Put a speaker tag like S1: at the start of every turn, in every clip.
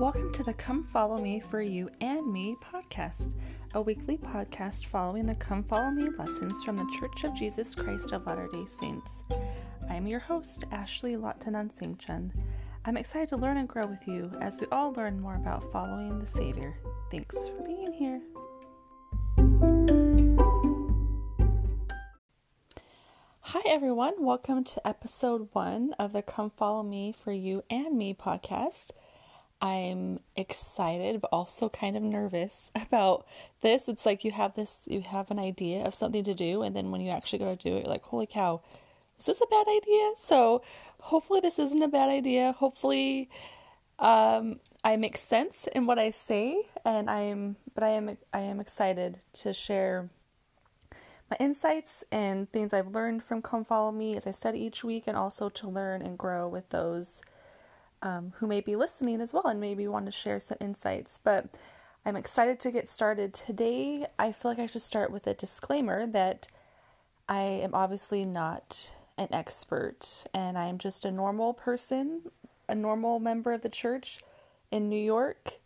S1: Welcome to the Come Follow Me for You and Me podcast, a weekly podcast following the Come Follow Me lessons from the Church of Jesus Christ of Latter day Saints. I'm your host, Ashley Latanan Singchen. I'm excited to learn and grow with you as we all learn more about following the Savior. Thanks for being here. Hi, everyone. Welcome to episode one of the Come Follow Me for You and Me podcast. I'm excited, but also kind of nervous about this. It's like you have this, you have an idea of something to do, and then when you actually go to do it, you're like, holy cow, is this a bad idea? So hopefully, this isn't a bad idea. Hopefully, um, I make sense in what I say, and I'm, but I am, I am excited to share my insights and things I've learned from Come Follow Me as I study each week, and also to learn and grow with those um, who may be listening as well and maybe want to share some insights. But I'm excited to get started. Today, I feel like I should start with a disclaimer that I am obviously not an expert and I'm just a normal person, a normal member of the church in New York.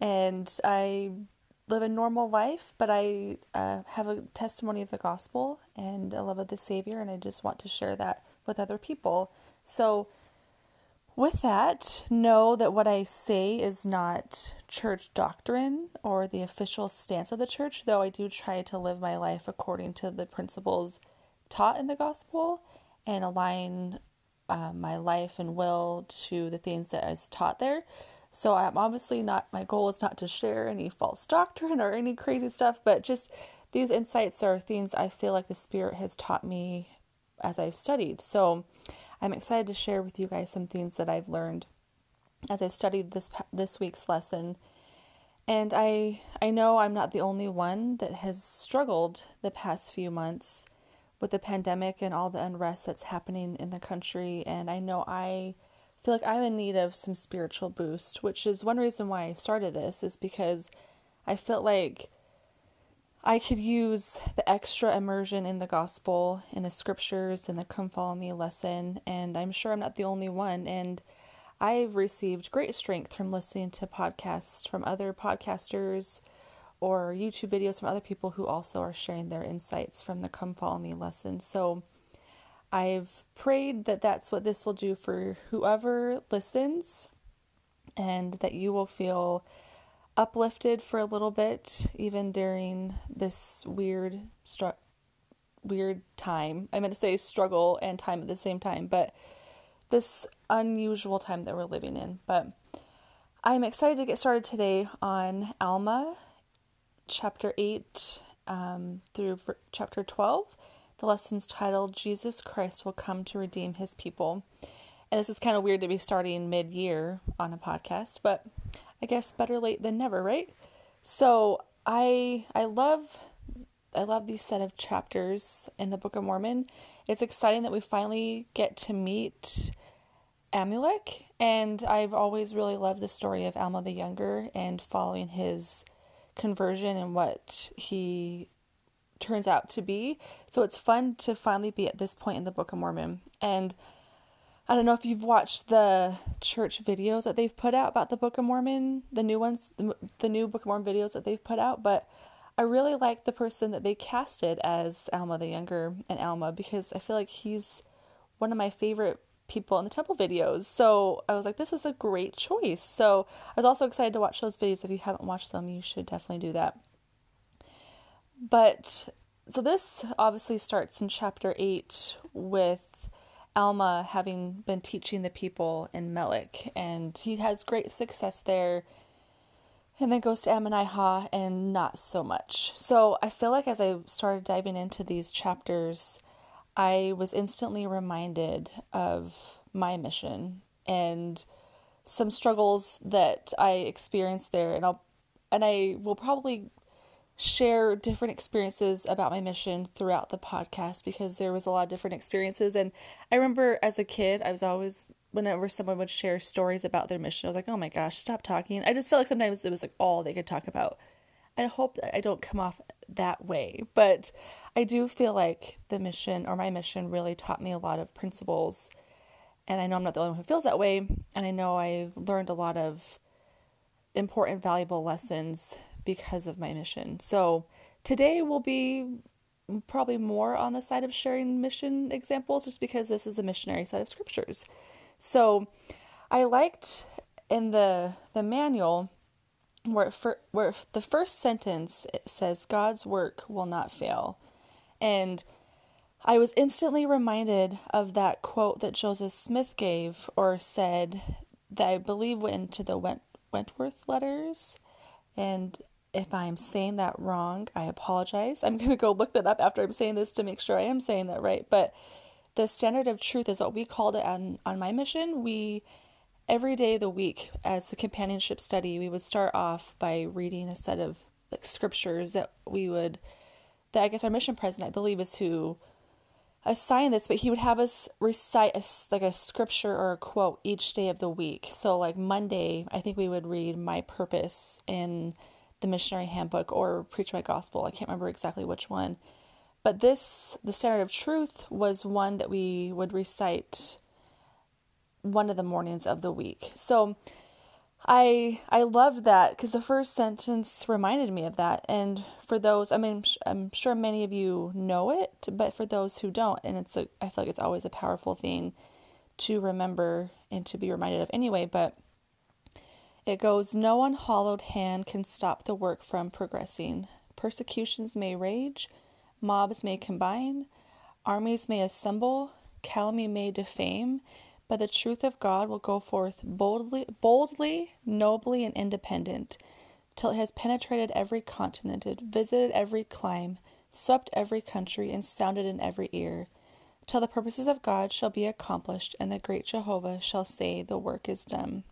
S1: And I live a normal life, but I uh, have a testimony of the gospel and a love of the Savior, and I just want to share that with other people. So, with that, know that what I say is not church doctrine or the official stance of the church, though I do try to live my life according to the principles taught in the gospel and align uh, my life and will to the things that is taught there. So I'm obviously not, my goal is not to share any false doctrine or any crazy stuff, but just these insights are things I feel like the Spirit has taught me as I've studied. So, I'm excited to share with you guys some things that I've learned as I've studied this this week's lesson. And I I know I'm not the only one that has struggled the past few months with the pandemic and all the unrest that's happening in the country and I know I feel like I'm in need of some spiritual boost, which is one reason why I started this is because I felt like I could use the extra immersion in the gospel, in the scriptures, in the come follow me lesson, and I'm sure I'm not the only one. And I've received great strength from listening to podcasts from other podcasters or YouTube videos from other people who also are sharing their insights from the come follow me lesson. So I've prayed that that's what this will do for whoever listens and that you will feel uplifted for a little bit, even during this weird, str- weird time. I meant to say struggle and time at the same time, but this unusual time that we're living in. But I'm excited to get started today on Alma, chapter 8 um, through chapter 12. The lesson's titled Jesus Christ Will Come to Redeem His People. And this is kind of weird to be starting mid year on a podcast, but I guess better late than never, right? So I I love I love these set of chapters in the Book of Mormon. It's exciting that we finally get to meet Amulek, and I've always really loved the story of Alma the Younger and following his conversion and what he turns out to be. So it's fun to finally be at this point in the Book of Mormon. And I don't know if you've watched the church videos that they've put out about the Book of Mormon, the new ones, the, the new Book of Mormon videos that they've put out, but I really like the person that they casted as Alma the Younger and Alma because I feel like he's one of my favorite people in the temple videos. So I was like, this is a great choice. So I was also excited to watch those videos. If you haven't watched them, you should definitely do that. But so this obviously starts in chapter 8 with Alma having been teaching the people in Melek, and he has great success there. And then goes to Ammonihah and not so much. So I feel like as I started diving into these chapters, I was instantly reminded of my mission and some struggles that I experienced there. And I'll and I will probably share different experiences about my mission throughout the podcast because there was a lot of different experiences. And I remember as a kid I was always whenever someone would share stories about their mission I was like oh my gosh stop talking. I just felt like sometimes it was like all they could talk about. I hope that I don't come off that way but I do feel like the mission or my mission really taught me a lot of principles. And I know I'm not the only one who feels that way and I know I've learned a lot of important, valuable lessons because of my mission. So today will be probably more on the side of sharing mission examples just because this is a missionary set of scriptures. So I liked in the the manual where for, where the first sentence says God's work will not fail. And I was instantly reminded of that quote that Joseph Smith gave or said that I believe went into the Wentworth letters. And if I'm saying that wrong, I apologize. I'm going to go look that up after I'm saying this to make sure I am saying that right. But the standard of truth is what we called it on, on my mission. We every day of the week as a companionship study, we would start off by reading a set of like scriptures that we would that I guess our mission president I believe is who assigned this, but he would have us recite a, like a scripture or a quote each day of the week. So like Monday, I think we would read my purpose in the missionary handbook or preach my gospel. I can't remember exactly which one. But this, the standard of truth, was one that we would recite one of the mornings of the week. So I I loved that because the first sentence reminded me of that. And for those, I mean, I'm sure many of you know it, but for those who don't, and it's a, I feel like it's always a powerful thing to remember and to be reminded of anyway. But it goes, no unhallowed hand can stop the work from progressing. Persecutions may rage, mobs may combine, armies may assemble, calumny may defame but the truth of God will go forth boldly, boldly, nobly, and independent, till it has penetrated every continent, visited every clime, swept every country, and sounded in every ear, till the purposes of God shall be accomplished, and the great Jehovah shall say, The work is done.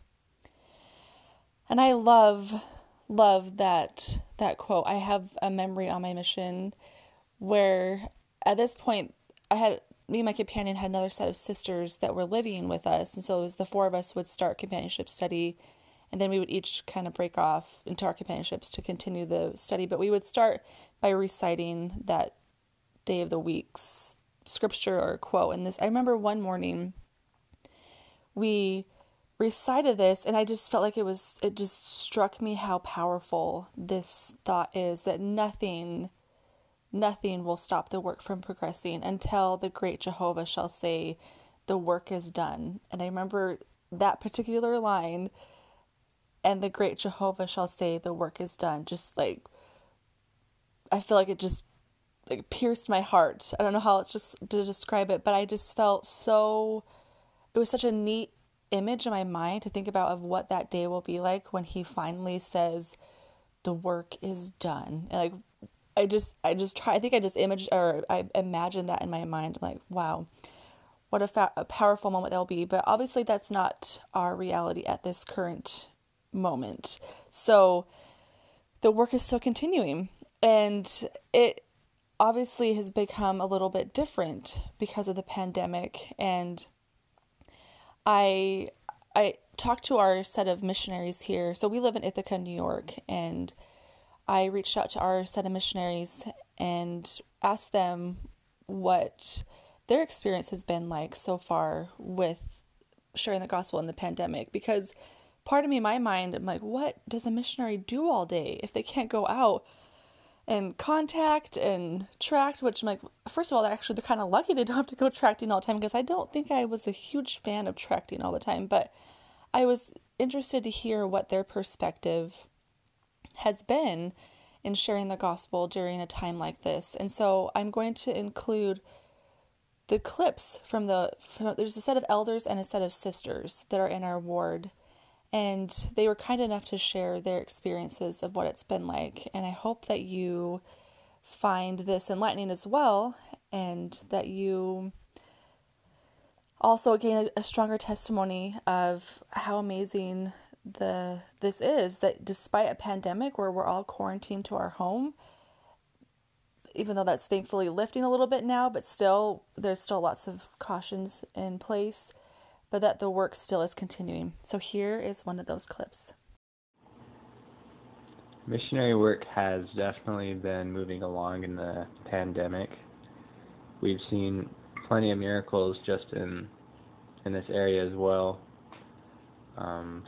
S1: And I love, love that that quote. I have a memory on my mission where at this point I had me and my companion had another set of sisters that were living with us, and so it was the four of us would start companionship study, and then we would each kind of break off into our companionships to continue the study. But we would start by reciting that day of the week's scripture or quote. And this, I remember one morning we recited this, and I just felt like it was, it just struck me how powerful this thought is that nothing Nothing will stop the work from progressing until the great Jehovah shall say, The work is done. And I remember that particular line, and the great Jehovah shall say, The work is done. Just like, I feel like it just like pierced my heart. I don't know how it's just to describe it, but I just felt so it was such a neat image in my mind to think about of what that day will be like when he finally says the work is done. And like I just I just try I think I just imaged or I imagined that in my mind. I'm like, wow, what a, fa- a powerful moment that'll be. But obviously that's not our reality at this current moment. So the work is still continuing and it obviously has become a little bit different because of the pandemic and I I talked to our set of missionaries here. So we live in Ithaca, New York and I reached out to our set of missionaries and asked them what their experience has been like so far with sharing the gospel in the pandemic because part of me in my mind I'm like what does a missionary do all day if they can't go out and contact and tract which I'm like first of all actually they're kind of lucky they don't have to go tracting all the time because I don't think I was a huge fan of tracting all the time but I was interested to hear what their perspective has been in sharing the gospel during a time like this. And so I'm going to include the clips from the from, there's a set of elders and a set of sisters that are in our ward and they were kind enough to share their experiences of what it's been like and I hope that you find this enlightening as well and that you also gain a, stronger testimony of how amazing the this is that despite a pandemic where we're all quarantined to our home even though that's thankfully lifting a little bit now but still there's still lots of cautions in place but that the work still is continuing. So here is one of those clips.
S2: Missionary work has definitely been moving along in the pandemic. We've seen plenty of miracles just in in this area as well. Um,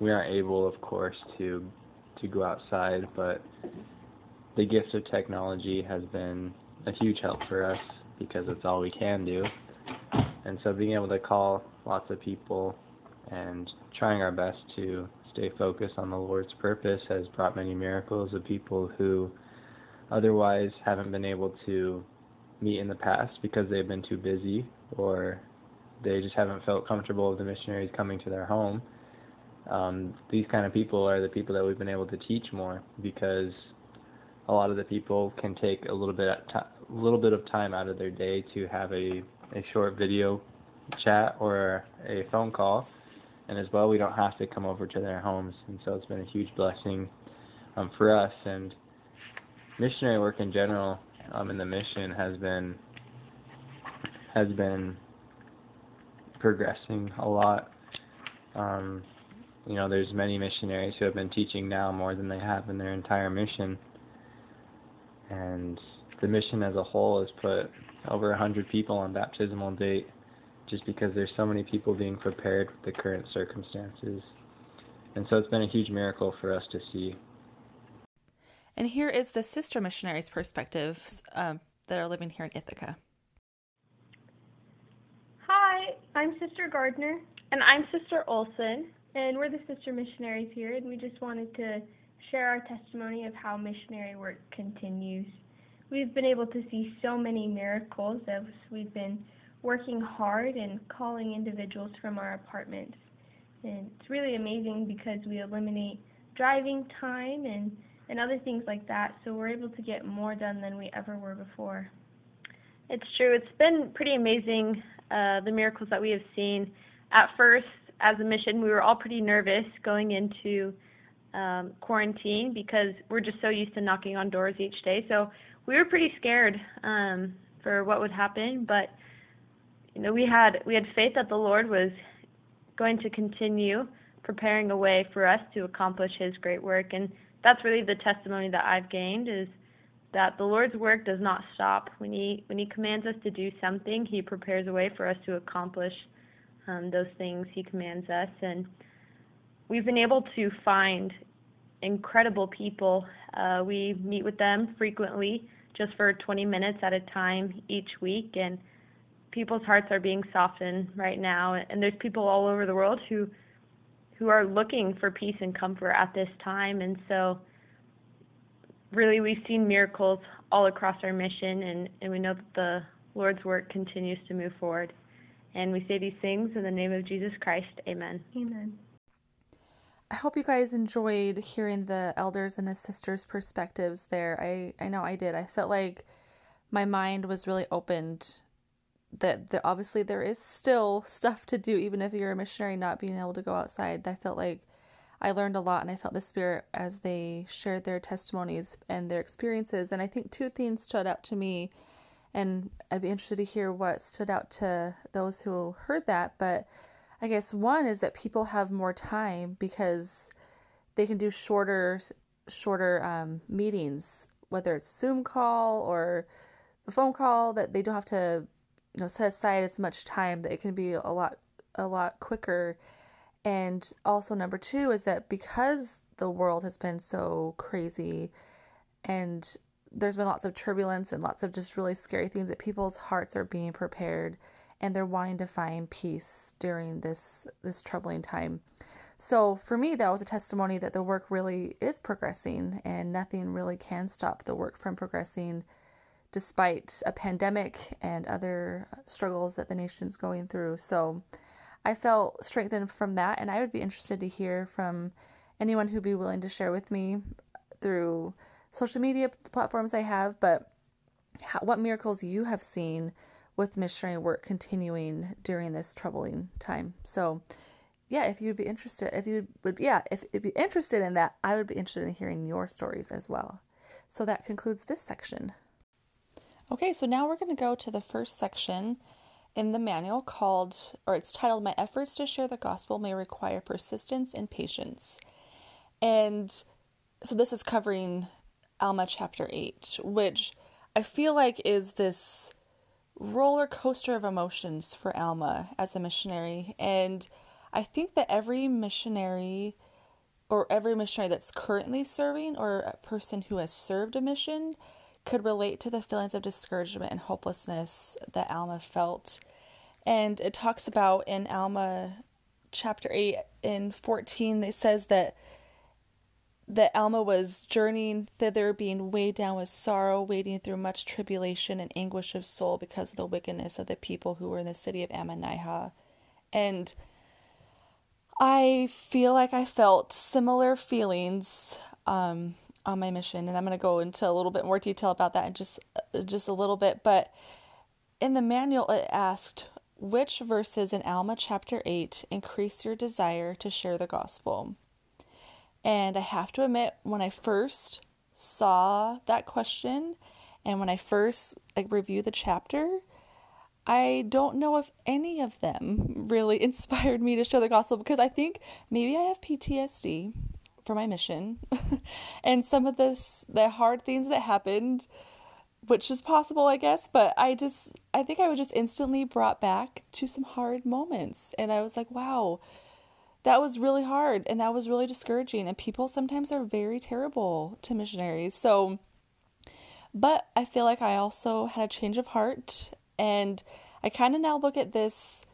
S2: we aren't able, of course, to to go outside, but the gift of technology has been a huge help for us because it's all we can do. And so being able to call lots of people and trying our best to stay focused on the Lord's purpose has brought many miracles of people who otherwise haven't been able to meet in the past because they've been too busy or they just haven't felt comfortable with the missionaries coming to their home. Um, these kind of people are the people that we've been able to teach more because a lot of the people can take a little bit a little bit of time out of their day to have a a short video chat or a phone call. And as well we don't have to come over to their homes. And so it's been a huge blessing um, for us. And missionary work in general um, in the mission has been has been progressing a lot. Um, you know there's many missionaries who have been teaching now more than they have in their entire mission. And the mission as a whole has put over 100 people on baptismal date just because there's so many people being prepared with the current circumstances. And so it's been a huge miracle for us to see.
S1: And here is the sister missionaries' perspectives um, that are living here in Ithaca.
S3: Hi, I'm Sister Gardner.
S4: And I'm Sister Olson.
S3: And we're the sister missionaries here, and we just wanted to share our testimony of how missionary work continues. We've been able to see so many miracles as we've been working hard and calling individuals from our apartments. And it's really amazing because we eliminate driving time and, and other things like that, so we're able to get more done than we ever were before.
S4: It's true. It's been pretty amazing, uh, the miracles that we have seen. At first, as a mission, we were all pretty nervous going into um, quarantine because we're just so used to knocking on doors each day. So we were pretty scared um, for what would happen, but you know we had we had faith that the Lord was going to continue preparing a way for us to accomplish His great work, and that's really the testimony that I've gained is that the Lord's work does not stop. When He when He commands us to do something, He prepares a way for us to accomplish um, those things He commands us, and we've been able to find incredible people. Uh, we meet with them frequently, just for 20 minutes at a time each week, and people's hearts are being softened right now. And there's people all over the world who who are looking for peace and comfort at this time, and so really we've seen miracles all across our mission, and, and we know that the Lord's work continues to move forward. And we say these things in the name of Jesus Christ. Amen.
S3: Amen.
S1: I hope you guys enjoyed hearing the elders and the sisters' perspectives there. I, I know I did. I felt like my mind was really opened that, that obviously there is still stuff to do, even if you're a missionary not being able to go outside. I felt like I learned a lot and I felt the spirit as they shared their testimonies and their experiences. And I think two things stood out to me, and I'd be interested to hear what stood out to those who heard that. But I guess one is that people have more time because they can do shorter shorter um, meetings, whether it's Zoom call or a phone call, that they don't have to you know set aside as much time. That it can be a lot a lot quicker. And also number two is that because the world has been so crazy and there's been lots of turbulence and lots of just really scary things that people's hearts are being prepared and they're wanting to find peace during this this troubling time. So for me that was a testimony that the work really is progressing and nothing really can stop the work from progressing despite a pandemic and other struggles that the nation's going through. So I felt strengthened from that and I would be interested to hear from anyone who'd be willing to share with me through social media platforms I have, but how, what miracles you have seen with missionary work continuing during this troubling time. So, yeah, if you'd be interested, if you would, yeah, if you'd be interested in that, I would be interested in hearing your stories as well. So that concludes this section. Okay, so now we're going to go to the first section in the manual called, or it's titled, My Efforts to Share the Gospel May Require Persistence and Patience. And so this is covering Alma chapter 8, which I feel like is this roller coaster of emotions for Alma as a missionary. And I think that every missionary or every missionary that's currently serving or a person who has served a mission could relate to the feelings of discouragement and hopelessness that Alma felt. And it talks about in Alma chapter 8 in 14 it says that that Alma was journeying thither, being weighed down with sorrow, wading through much tribulation and anguish of soul because of the wickedness of the people who were in the city of Ammonihah. And I feel like I felt similar feelings um, on my mission, and I'm going to go into a little bit more detail about that in just just a little bit. But in the manual, it asked which verses in Alma chapter eight increase your desire to share the gospel. And I have to admit, when I first saw that question, and when I first like reviewed the chapter, I don't know if any of them really inspired me to share the gospel because I think maybe I have PTSD for my mission and some of this the hard things that happened which is possible I guess but I just I think I was just instantly brought back to some hard moments. And I was like wow that was really hard and that was really discouraging and people sometimes are very terrible to missionaries so but I feel like I also had a change of heart and I kind of now look at this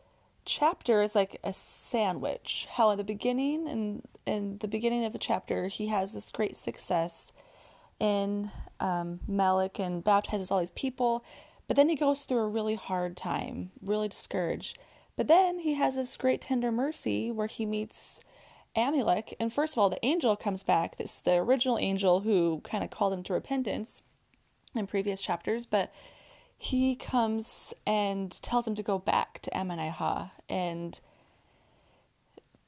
S1: chapter as like a sandwich. How in the beginning and in the beginning of the chapter, he has this great success in um, Melek and baptizes all these people, but then he goes through a really hard time, really discouraged. But then he has this great tender mercy where he meets Amulek, and first of all, the angel comes back. This the original angel who kind of called him to repentance in previous chapters, but he comes and tells him to go back to Ammonihah and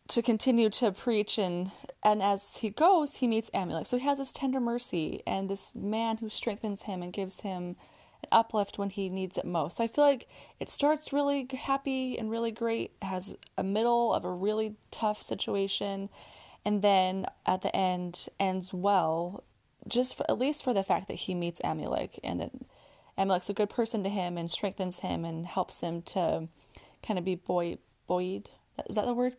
S1: to continue to preach and and as he goes he meets Amulek. So he has this tender mercy and this man who strengthens him and gives him an uplift when he needs it most. So I feel like it starts really happy and really great, has a middle of a really tough situation, and then at the end ends well, just for, at least for the fact that he meets Amulek and then Amulek's a good person to him and strengthens him and helps him to kind of be buoyed. buoyed. Is that the word?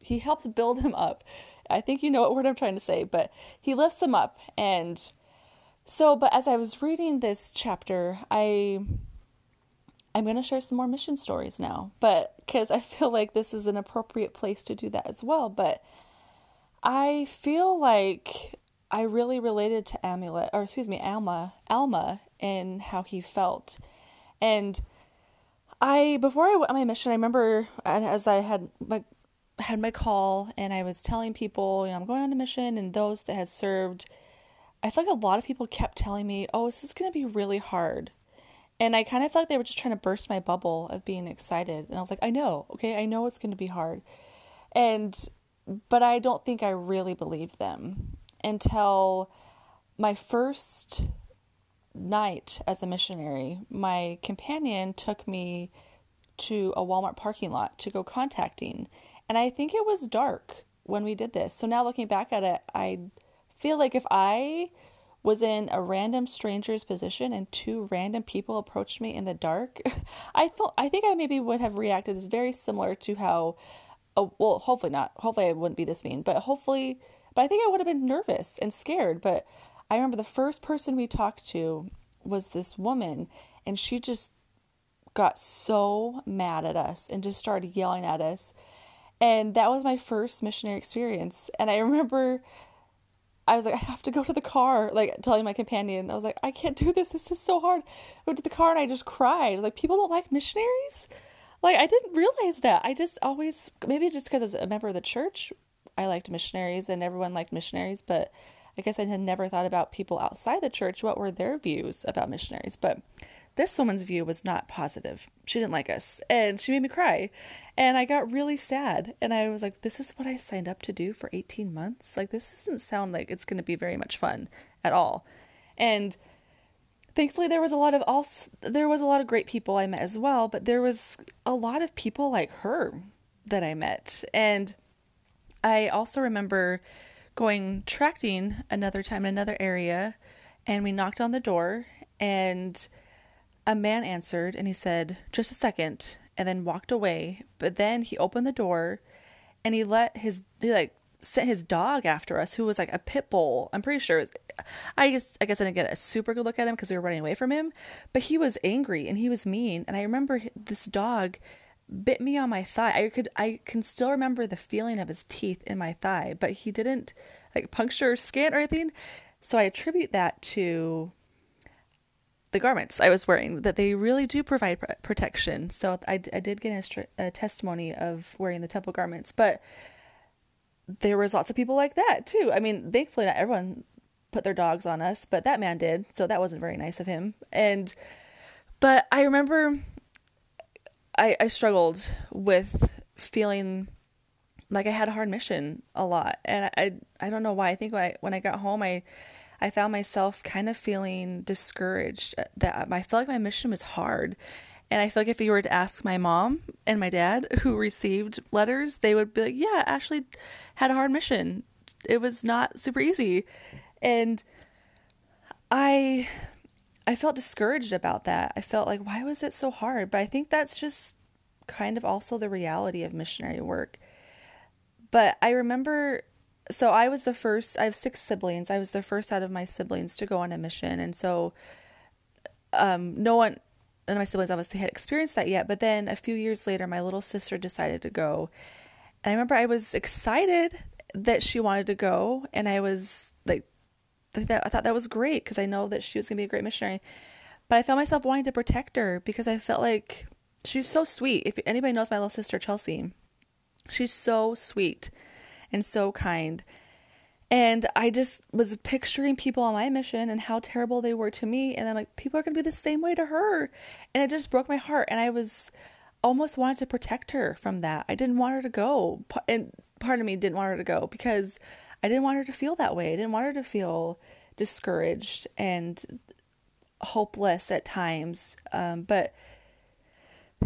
S1: He helps build him up. I think you know what word I'm trying to say, but he lifts him up. And so, but as I was reading this chapter, I I'm going to share some more mission stories now, but because I feel like this is an appropriate place to do that as well. But I feel like I really related to Amulek, or excuse me, Alma, Alma, and how he felt. And I, before I went on my mission, I remember as I had my had my call and I was telling people, you know, I'm going on a mission, and those that had served, I feel like a lot of people kept telling me, "Oh, this is going to be really hard," and I kind of felt like they were just trying to burst my bubble of being excited. And I was like, "I know, okay, I know it's going to be hard," and but I don't think I really believed them until my first night as a missionary. My companion took me to a Walmart parking lot to go contacting, and I think it was dark when we did this. So now looking back at it, I feel like if I was in a random stranger's position and two random people approached me in the dark, I thought I think I maybe would have reacted as very similar to how oh, well, hopefully not. Hopefully I wouldn't be this mean, but hopefully but I think I would have been nervous and scared. But I remember the first person we talked to was this woman, and she just got so mad at us and just started yelling at us. And that was my first missionary experience. And I remember I was like, I have to go to the car, like telling my companion, I was like, I can't do this. This is so hard. I went to the car and I just cried. Like, people don't like missionaries? Like, I didn't realize that. I just always, maybe just because as a member of the church, I liked missionaries and everyone liked missionaries, but I guess I had never thought about people outside the church. What were their views about missionaries? But this woman's view was not positive. She didn't like us and she made me cry. And I got really sad. And I was like, this is what I signed up to do for 18 months? Like, this doesn't sound like it's going to be very much fun at all. And thankfully there was a lot of also there was a lot of great people I met as well, but there was a lot of people like her that I met. And I also remember going tracting another time in another area, and we knocked on the door, and a man answered, and he said, "Just a second," and then walked away. But then he opened the door, and he let his he like sent his dog after us, who was like a pit bull. I'm pretty sure. I guess I guess I didn't get a super good look at him because we were running away from him, but he was angry and he was mean. And I remember this dog bit me on my thigh. I could I can still remember the feeling of his teeth in my thigh, but he didn't like puncture or scan or anything. So I attribute that to the garments I was wearing that they really do provide protection. So I, I did get a, a testimony of wearing the temple garments, but there was lots of people like that too. I mean, thankfully not everyone put their dogs on us, but that man did, so that wasn't very nice of him. And but I remember I I struggled with feeling like I had a hard mission a lot, and I I don't know why. I think when I when I got home, I I found myself kind of feeling discouraged uh, that um, I felt like my mission was hard. And I feel like if you were to ask my mom and my dad who received letters, they would be like, Yeah, Ashley had a hard mission. It was not super easy. And I I felt discouraged about that. I felt like why was it so hard? But I think that's just kind of also the reality of missionary work. But I remember so I was the first, I have six siblings. I was the first out of my siblings to go on a mission. And so um, no one, none of my siblings obviously had experienced that yet. But then a few years later, my little sister decided to go. And I remember I was excited that she wanted to go. And I was like, I thought that was great because I know that she was going to be a great missionary. But I felt myself wanting to protect her because I felt like she's so sweet. If anybody knows my little sister, Chelsea, she's so sweet and so kind. And I just was picturing people on my mission and how terrible they were to me. And I'm like, people are going to be the same way to her. And it just broke my heart. And I was almost wanted to protect her from that. I didn't want her to go. And part of me didn't want her to go because I didn't want her to feel that way. I didn't want her to feel discouraged and hopeless at times. Um, but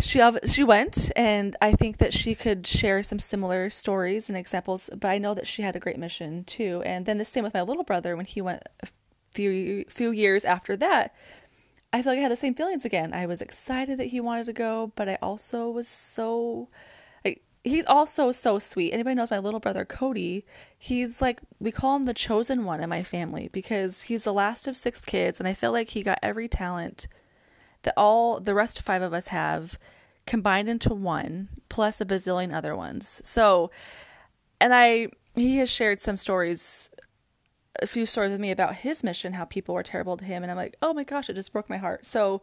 S1: she she went and i think that she could share some similar stories and examples but i know that she had a great mission too. And then the same with my little brother when he went a few few years after that. I feel like i had the same feelings again. I was excited that he wanted to go but i also was so he's also so sweet. Anybody knows my little brother cody he's like we call him the chosen one in my family because he's the last of six kids and i feel like he got every talent that all the rest five of us have combined into one plus a bazillion other ones. So, and I, he has shared some stories, a few stories with me about his mission, how people were terrible to him. And I'm like, oh my gosh, it just broke my heart. So,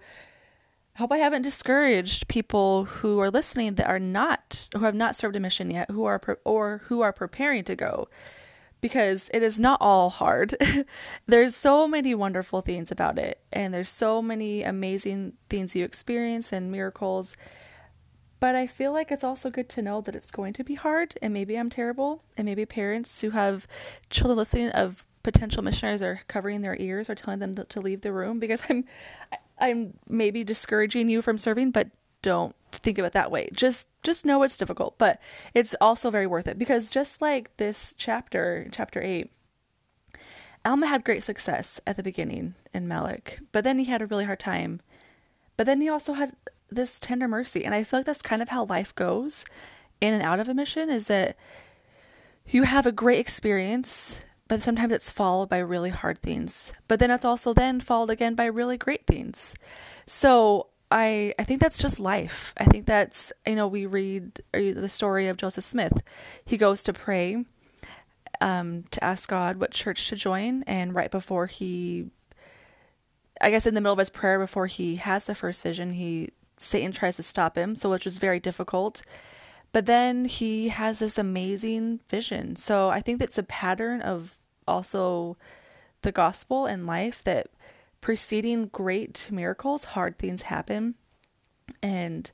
S1: hope I haven't discouraged people who are listening that are not, who have not served a mission yet, who are, pre- or who are preparing to go because it is not all hard. there's so many wonderful things about it, and there's so many amazing things you experience and miracles. But I feel like it's also good to know that it's going to be hard, and maybe I'm terrible, and maybe parents who have children listening of potential missionaries are covering their ears or telling them to leave the room because I'm I'm maybe discouraging you from serving, but don't think of it that way. Just just know it's difficult, but it's also very worth it because just like this chapter, chapter 8, Alma had great success at the beginning in Melek, but then he had a really hard time. But then he also had this tender mercy, and I feel like that's kind of how life goes in and out of a mission is that you have a great experience, but sometimes it's followed by really hard things. But then it's also then followed again by really great things. So I I think that's just life. I think that's you know we read uh, the story of Joseph Smith. He goes to pray um, to ask God what church to join, and right before he, I guess in the middle of his prayer before he has the first vision, he Satan tries to stop him, so which was very difficult. But then he has this amazing vision. So I think that's a pattern of also the gospel and life that preceding great miracles, hard things happen. And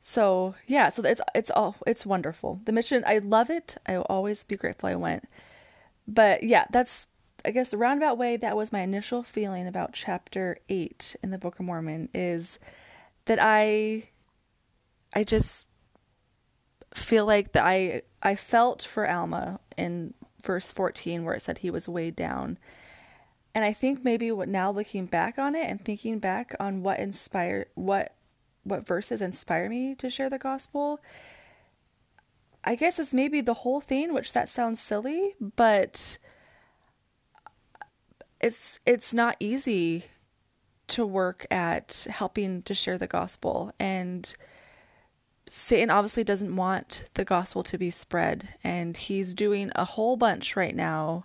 S1: so yeah, so it's it's all it's wonderful. The mission I love it. I will always be grateful I went. But yeah, that's I guess the roundabout way that was my initial feeling about chapter 8 in the Book of Mormon is that I I just feel like that I I felt for Alma in verse 14 where it said he was weighed down and I think maybe what now looking back on it and thinking back on what inspired what what verses inspire me to share the gospel, I guess it's maybe the whole thing, which that sounds silly, but it's it's not easy to work at helping to share the gospel. And Satan obviously doesn't want the gospel to be spread. And he's doing a whole bunch right now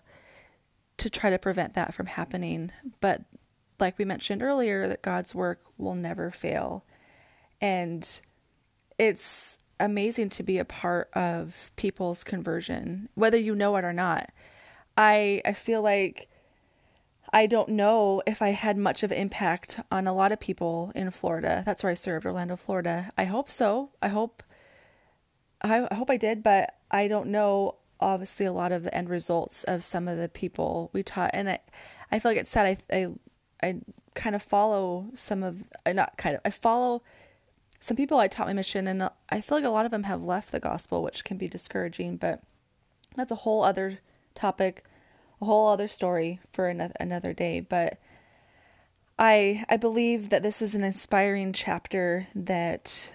S1: to try to prevent that from happening but like we mentioned earlier that God's work will never fail and it's amazing to be a part of people's conversion whether you know it or not i i feel like I don't know if I had much of impact on a lot of people in Florida. That's where I served, Orlando, Florida. I hope so. I hope I, I hope I did, but I don't know obviously a lot of the end results of some of the people we taught. And I I feel like it's sad. I I I kind of follow some of uh, not kind of I follow some people I taught my mission and I feel like a lot of them have left the gospel, which can be discouraging, but that's a whole other topic a whole other story for another another day, but I I believe that this is an inspiring chapter that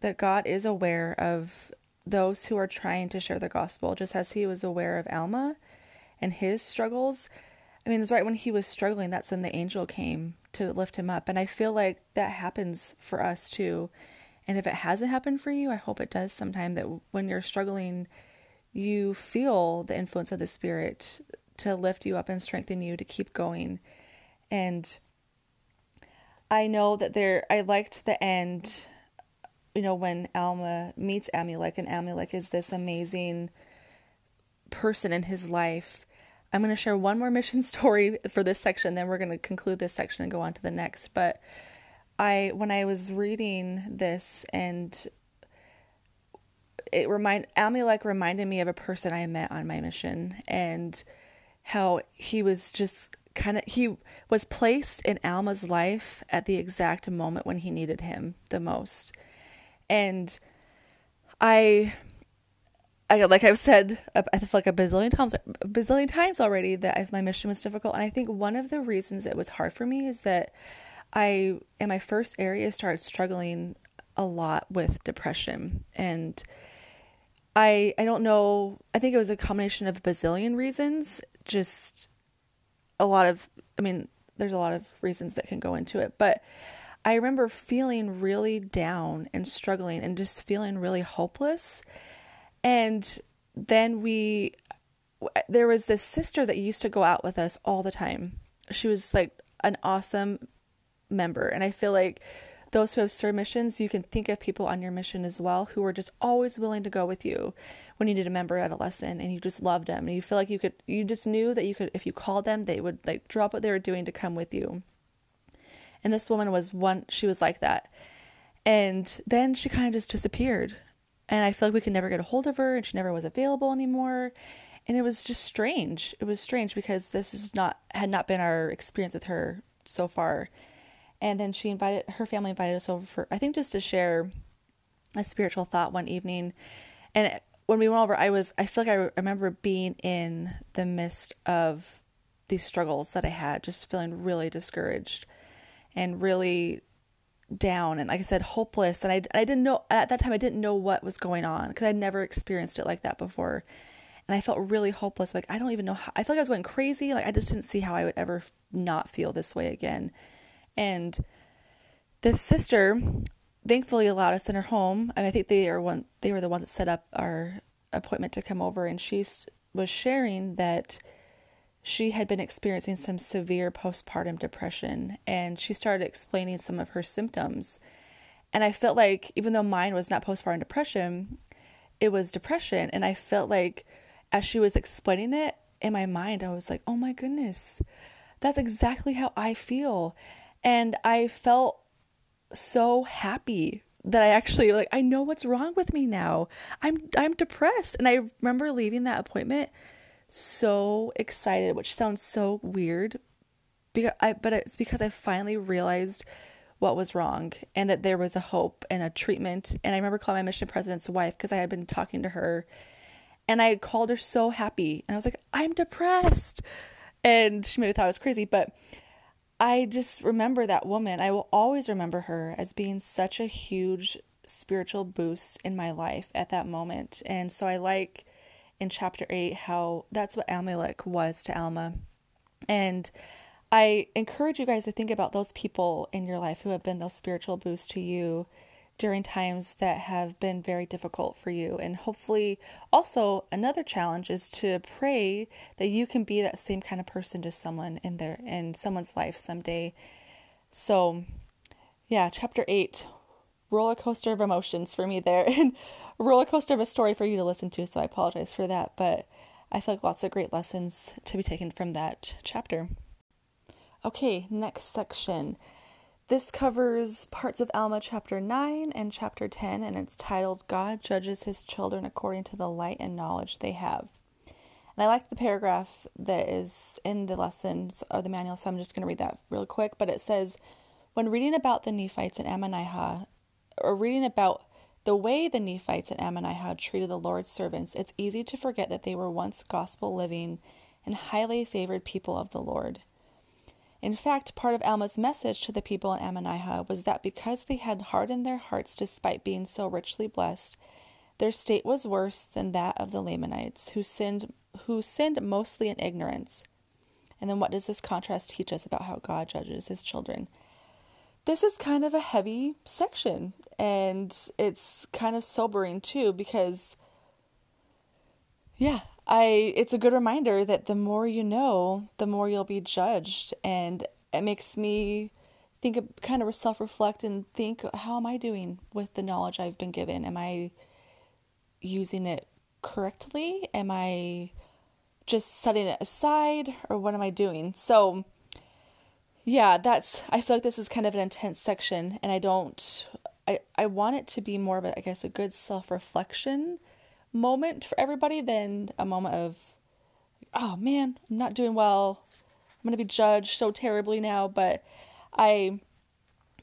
S1: that God is aware of those who are trying to share the gospel, just as he was aware of Alma and his struggles. I mean, it's right when he was struggling, that's when the angel came to lift him up. And I feel like that happens for us too. And if it hasn't happened for you, I hope it does sometime that when you're struggling, you feel the influence of the Spirit to lift you up and strengthen you to keep going. And I know that there, I liked the end, you know, when Alma meets Amulek, and Amulek is this amazing person in his life. I'm going to share one more mission story for this section, then we're going to conclude this section and go on to the next. But I, when I was reading this and it remind Amulek reminded me of a person I met on my mission, and how he was just kind of he was placed in Alma's life at the exact moment when he needed him the most. And I I like I've said I feel like a bazillion times a bazillion times already that my mission was difficult and I think one of the reasons it was hard for me is that I in my first area started struggling a lot with depression and I I don't know. I think it was a combination of a bazillion reasons. Just a lot of. I mean, there's a lot of reasons that can go into it, but I remember feeling really down and struggling and just feeling really hopeless. And then we, there was this sister that used to go out with us all the time. She was like an awesome member, and I feel like those who have served missions, you can think of people on your mission as well who were just always willing to go with you when you needed a member at a lesson and you just loved them and you feel like you could you just knew that you could if you called them they would like drop what they were doing to come with you. And this woman was one she was like that. And then she kind of just disappeared. And I feel like we could never get a hold of her and she never was available anymore. And it was just strange. It was strange because this is not had not been our experience with her so far and then she invited her family invited us over for I think just to share a spiritual thought one evening. And when we went over, I was I feel like I remember being in the midst of these struggles that I had, just feeling really discouraged and really down and like I said hopeless and I I didn't know at that time I didn't know what was going on because I'd never experienced it like that before. And I felt really hopeless like I don't even know how I felt like I was going crazy like I just didn't see how I would ever not feel this way again. And this sister thankfully allowed us in her home. I, mean, I think they are one they were the ones that set up our appointment to come over and she was sharing that she had been experiencing some severe postpartum depression and she started explaining some of her symptoms. And I felt like even though mine was not postpartum depression, it was depression and I felt like as she was explaining it in my mind I was like, "Oh my goodness. That's exactly how I feel." And I felt so happy that I actually like I know what's wrong with me now. I'm I'm depressed. And I remember leaving that appointment so excited, which sounds so weird. Because I but it's because I finally realized what was wrong and that there was a hope and a treatment. And I remember calling my mission president's wife because I had been talking to her and I had called her so happy and I was like, I'm depressed. And she maybe thought I was crazy, but I just remember that woman. I will always remember her as being such a huge spiritual boost in my life at that moment. And so I like in chapter 8 how that's what Amulek was to Alma. And I encourage you guys to think about those people in your life who have been those spiritual boosts to you during times that have been very difficult for you. And hopefully, also another challenge is to pray that you can be that same kind of person to someone in their in someone's life someday. So, yeah, chapter 8 roller coaster of emotions for me there and roller coaster of a story for you to listen to, so I apologize for that, but I feel like lots of great lessons to be taken from that chapter. Okay, next section. This covers parts of Alma chapter 9 and chapter 10, and it's titled God Judges His Children According to the Light and Knowledge They Have. And I liked the paragraph that is in the lessons or the manual, so I'm just going to read that real quick. But it says, When reading about the Nephites and Ammonihah, or reading about the way the Nephites and Ammonihah treated the Lord's servants, it's easy to forget that they were once gospel living and highly favored people of the Lord. In fact, part of Alma's message to the people in Ammonihah was that because they had hardened their hearts despite being so richly blessed, their state was worse than that of the Lamanites, who sinned who sinned mostly in ignorance. And then what does this contrast teach us about how God judges his children? This is kind of a heavy section, and it's kind of sobering too because yeah, I it's a good reminder that the more you know, the more you'll be judged and it makes me think of, kind of self-reflect and think how am I doing with the knowledge I've been given? Am I using it correctly? Am I just setting it aside or what am I doing? So yeah, that's I feel like this is kind of an intense section and I don't I I want it to be more of a I guess a good self-reflection moment for everybody than a moment of, oh man, I'm not doing well. I'm going to be judged so terribly now. But I,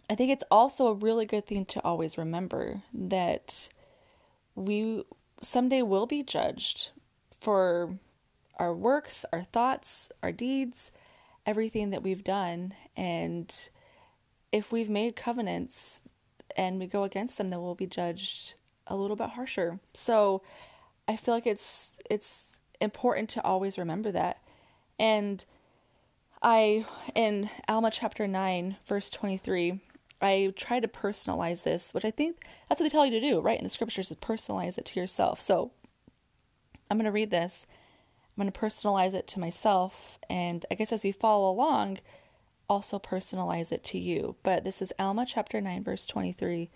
S1: I think it's also a really good thing to always remember that we someday will be judged for our works, our thoughts, our deeds, everything that we've done. And if we've made covenants and we go against them, then we'll be judged a little bit harsher. So I feel like it's it's important to always remember that. And I in Alma chapter 9 verse 23 I try to personalize this, which I think that's what they tell you to do, right? In the scriptures is personalize it to yourself. So I'm going to read this. I'm going to personalize it to myself and I guess as we follow along also personalize it to you. But this is Alma chapter 9 verse 23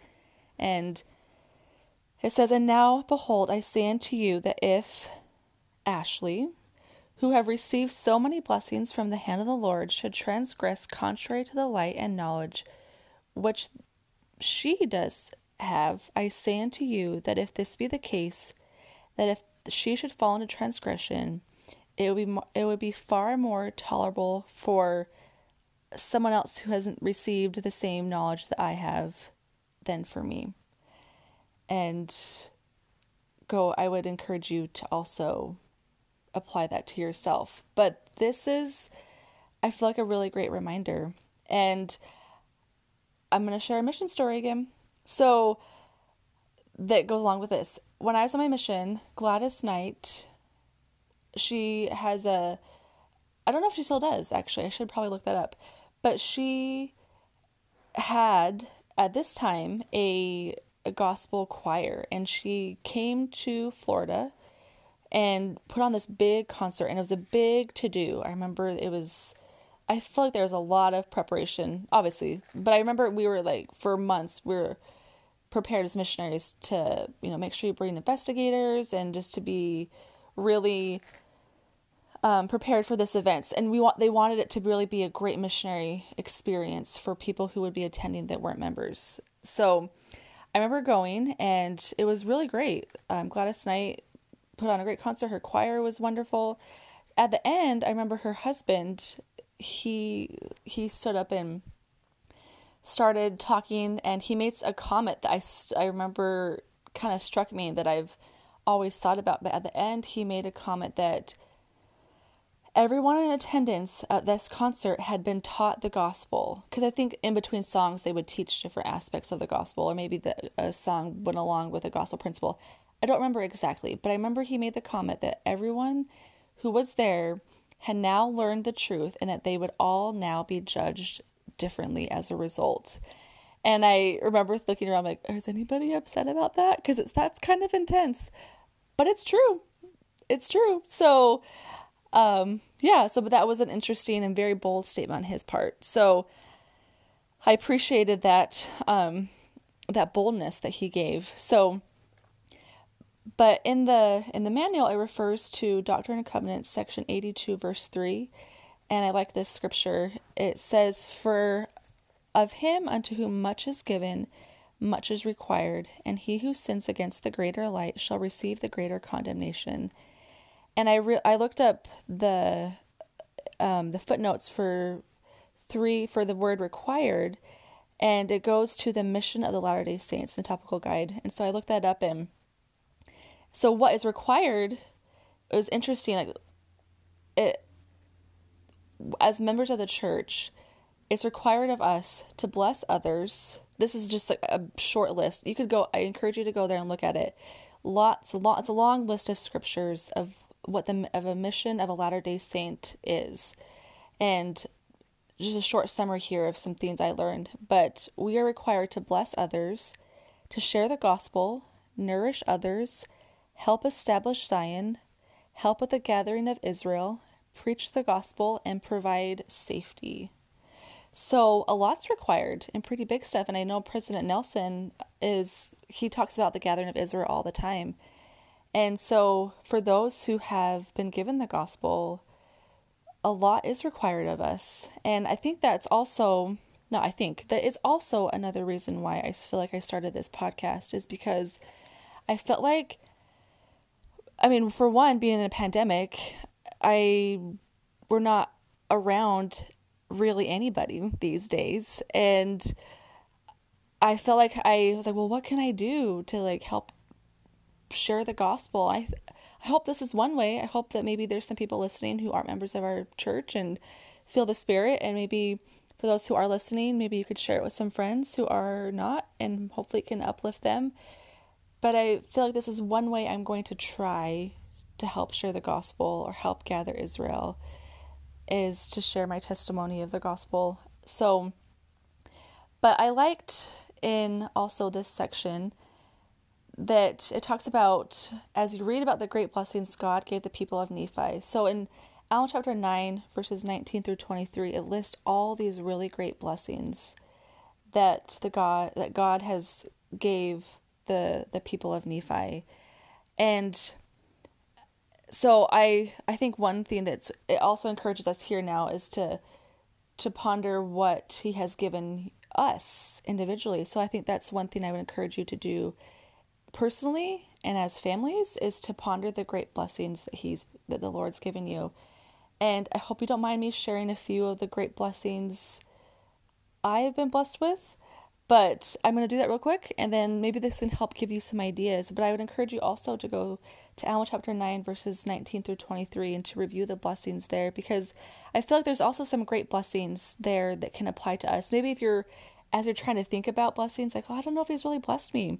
S1: and it says, And now, behold, I say unto you that if Ashley, who have received so many blessings from the hand of the Lord, should transgress contrary to the light and knowledge which she does have, I say unto you that if this be the case, that if she should fall into transgression, it would be it would be far more tolerable for someone else who hasn't received the same knowledge that I have than for me. And go i would encourage you to also apply that to yourself. But this is i feel like a really great reminder. And i'm going to share a mission story again. So that goes along with this. When i was on my mission gladys knight she has a i don't know if she still does actually. I should probably look that up. But she had at this time a a gospel choir. And she came to Florida and put on this big concert. And it was a big to do. I remember it was I feel like there was a lot of preparation, obviously, but I remember we were like for months we were prepared as missionaries to, you know, make sure you bring investigators and just to be really um, prepared for this event. And we want they wanted it to really be a great missionary experience for people who would be attending that weren't members. So I remember going, and it was really great. Um, Gladys Knight put on a great concert. Her choir was wonderful. At the end, I remember her husband. He he stood up and started talking, and he made a comment that I I remember kind of struck me that I've always thought about. But at the end, he made a comment that everyone in attendance at this concert had been taught the gospel. Because i think in between songs they would teach different aspects of the gospel or maybe the a song went along with a gospel principle. I don't remember exactly but i remember he made the comment that everyone who was there had now learned the truth and that they would all now be judged differently as a result. And i remember looking around like is anybody upset about that? Because it's that's kind of intense but it's true it's true so um, yeah, so but that was an interesting and very bold statement on his part. So I appreciated that um, that boldness that he gave. So but in the in the manual it refers to Doctrine and Covenants section 82 verse 3 and I like this scripture. It says for of him unto whom much is given much is required and he who sins against the greater light shall receive the greater condemnation and I re- I looked up the um, the footnotes for three for the word required, and it goes to the mission of the Latter Day Saints, the topical guide. And so I looked that up, and so what is required? It was interesting, like it as members of the church, it's required of us to bless others. This is just like a short list. You could go. I encourage you to go there and look at it. Lots, lots, it's a long list of scriptures of what the of a mission of a Latter Day Saint is, and just a short summary here of some things I learned. But we are required to bless others, to share the gospel, nourish others, help establish Zion, help with the gathering of Israel, preach the gospel, and provide safety. So a lot's required and pretty big stuff. And I know President Nelson is he talks about the gathering of Israel all the time. And so, for those who have been given the gospel, a lot is required of us. And I think that's also, no, I think that is also another reason why I feel like I started this podcast is because I felt like, I mean, for one, being in a pandemic, I, we're not around really anybody these days. And I felt like I was like, well, what can I do to like help share the gospel. I I hope this is one way. I hope that maybe there's some people listening who aren't members of our church and feel the spirit and maybe for those who are listening, maybe you could share it with some friends who are not and hopefully it can uplift them. But I feel like this is one way I'm going to try to help share the gospel or help gather Israel is to share my testimony of the gospel. So but I liked in also this section that it talks about as you read about the great blessings God gave the people of Nephi. So in Alma chapter 9, verses 19 through 23, it lists all these really great blessings that the God that God has gave the the people of Nephi. And so I I think one thing that's it also encourages us here now is to to ponder what he has given us individually. So I think that's one thing I would encourage you to do personally and as families is to ponder the great blessings that he's that the Lord's given you. And I hope you don't mind me sharing a few of the great blessings I have been blessed with. But I'm going to do that real quick, and then maybe this can help give you some ideas. But I would encourage you also to go to Alma chapter 9, verses 19 through 23, and to review the blessings there, because I feel like there's also some great blessings there that can apply to us. Maybe if you're, as you're trying to think about blessings, like, oh, I don't know if he's really blessed me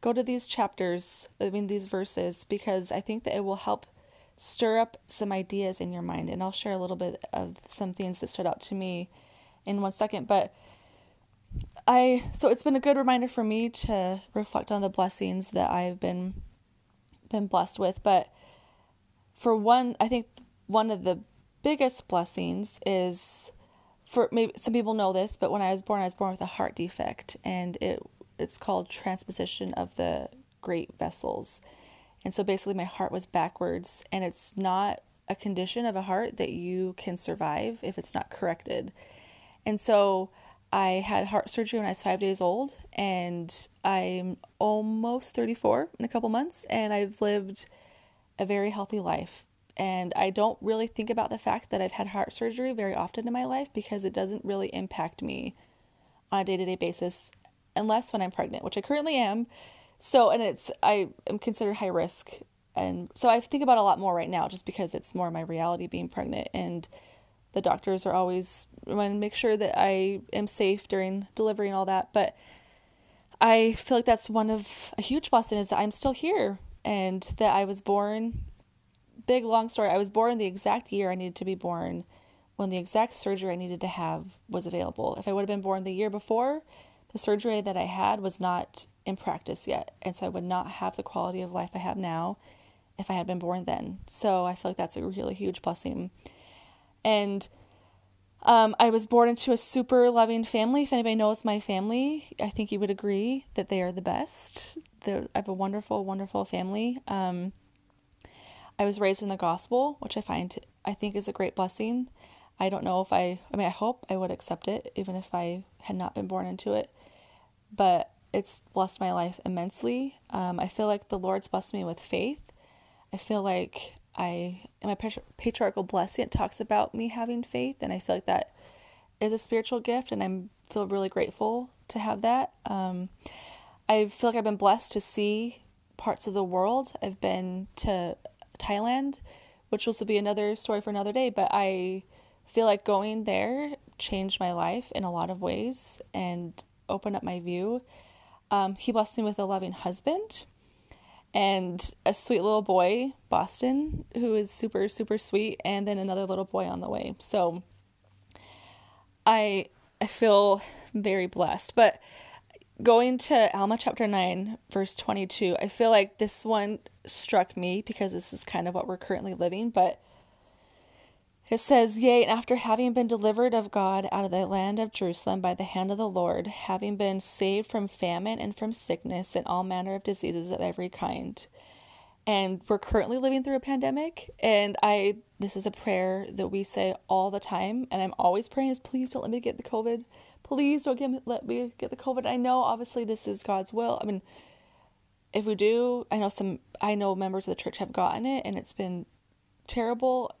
S1: go to these chapters, I mean, these verses, because I think that it will help stir up some ideas in your mind. And I'll share a little bit of some things that stood out to me in one second. But I, so it's been a good reminder for me to reflect on the blessings that I've been been blessed with. But for one, I think one of the biggest blessings is for maybe some people know this, but when I was born, I was born with a heart defect, and it it's called transposition of the great vessels. And so basically my heart was backwards and it's not a condition of a heart that you can survive if it's not corrected. And so I had heart surgery when I was 5 days old and I'm almost 34 in a couple months and I've lived a very healthy life. And I don't really think about the fact that I've had heart surgery very often in my life because it doesn't really impact me on a day to day basis unless when I'm pregnant, which I currently am. So, and it's I am considered high risk And so I think about a lot more right now just because it's more my reality being pregnant and the doctors are always want to make sure that I am safe during delivery and all that. But I feel like that's one of a huge blessing is that I'm still here and that I was born. Big long story. I was born the exact year I needed to be born when the exact surgery I needed to have was available. If I would have been born the year before, the surgery that I had was not in practice yet. And so I would not have the quality of life I have now if I had been born then. So I feel like that's a really huge blessing. And um, I was born into a super loving family. If anybody knows my family, I think you would agree that they are the best. They're, I have a wonderful, wonderful family. Um, I was raised in the gospel, which I find I think is a great blessing. I don't know if I, I mean, I hope I would accept it even if I had not been born into it. But it's blessed my life immensely. Um, I feel like the Lord's blessed me with faith. I feel like I, in my patriarchal blessing, it talks about me having faith, and I feel like that is a spiritual gift, and I feel really grateful to have that. Um, I feel like I've been blessed to see parts of the world. I've been to Thailand, which will be another story for another day, but I feel like going there changed my life in a lot of ways and opened up my view. Um, he blessed me with a loving husband and a sweet little boy, Boston, who is super, super sweet, and then another little boy on the way. So I I feel very blessed. But going to Alma chapter 9, verse 22, I feel like this one struck me because this is kind of what we're currently living, but it says, Yea, and after having been delivered of God out of the land of Jerusalem by the hand of the Lord, having been saved from famine and from sickness and all manner of diseases of every kind. And we're currently living through a pandemic, and I this is a prayer that we say all the time, and I'm always praying is please don't let me get the COVID. Please don't get me, let me get the COVID. I know obviously this is God's will. I mean, if we do, I know some I know members of the church have gotten it and it's been terrible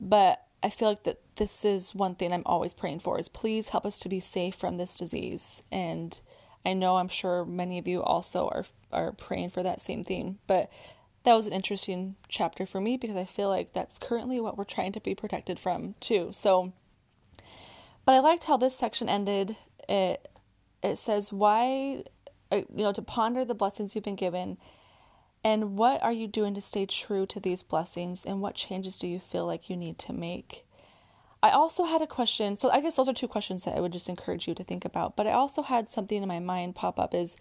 S1: but I feel like that this is one thing I'm always praying for is please help us to be safe from this disease. And I know I'm sure many of you also are are praying for that same thing. But that was an interesting chapter for me because I feel like that's currently what we're trying to be protected from too. So but I liked how this section ended. It it says why uh, you know to ponder the blessings you've been given and what are you doing to stay true to these blessings? And what changes do you feel like you need to make? I also had a question. So I guess those are two questions that I would just encourage you to think about. But I also had something in my mind pop up is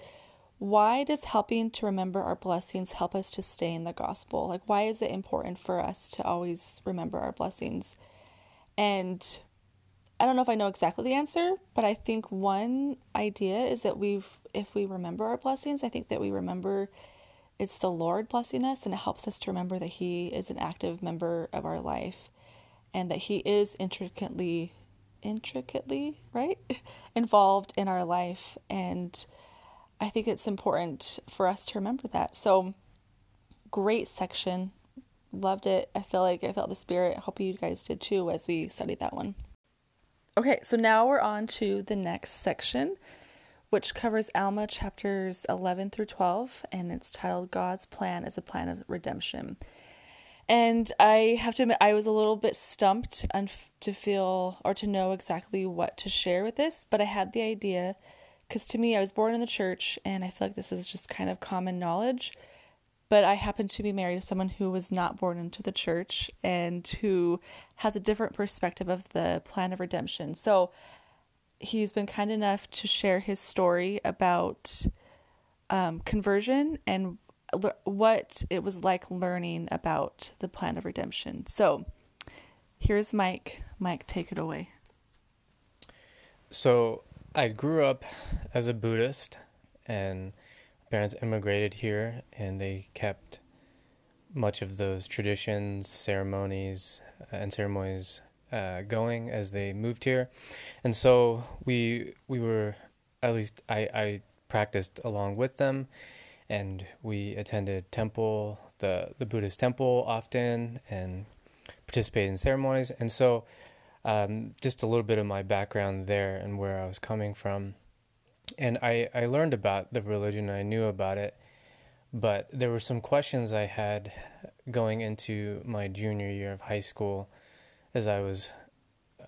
S1: why does helping to remember our blessings help us to stay in the gospel? Like why is it important for us to always remember our blessings? And I don't know if I know exactly the answer, but I think one idea is that we've if we remember our blessings, I think that we remember it's the Lord blessing us, and it helps us to remember that He is an active member of our life and that He is intricately, intricately, right, involved in our life. And I think it's important for us to remember that. So, great section. Loved it. I feel like I felt the spirit. I hope you guys did too as we studied that one. Okay, so now we're on to the next section which covers Alma chapters 11 through 12, and it's titled God's Plan as a Plan of Redemption. And I have to admit, I was a little bit stumped to feel or to know exactly what to share with this, but I had the idea because to me, I was born in the church, and I feel like this is just kind of common knowledge. But I happen to be married to someone who was not born into the church and who has a different perspective of the plan of redemption. So he's been kind enough to share his story about um, conversion and l- what it was like learning about the plan of redemption. So here's Mike. Mike, take it away.
S5: So I grew up as a Buddhist, and parents immigrated here, and they kept much of those traditions, ceremonies, and ceremonies uh, going as they moved here, and so we we were at least I, I practiced along with them, and we attended temple the the Buddhist temple often and participated in ceremonies, and so um, just a little bit of my background there and where I was coming from, and I I learned about the religion I knew about it, but there were some questions I had going into my junior year of high school as I was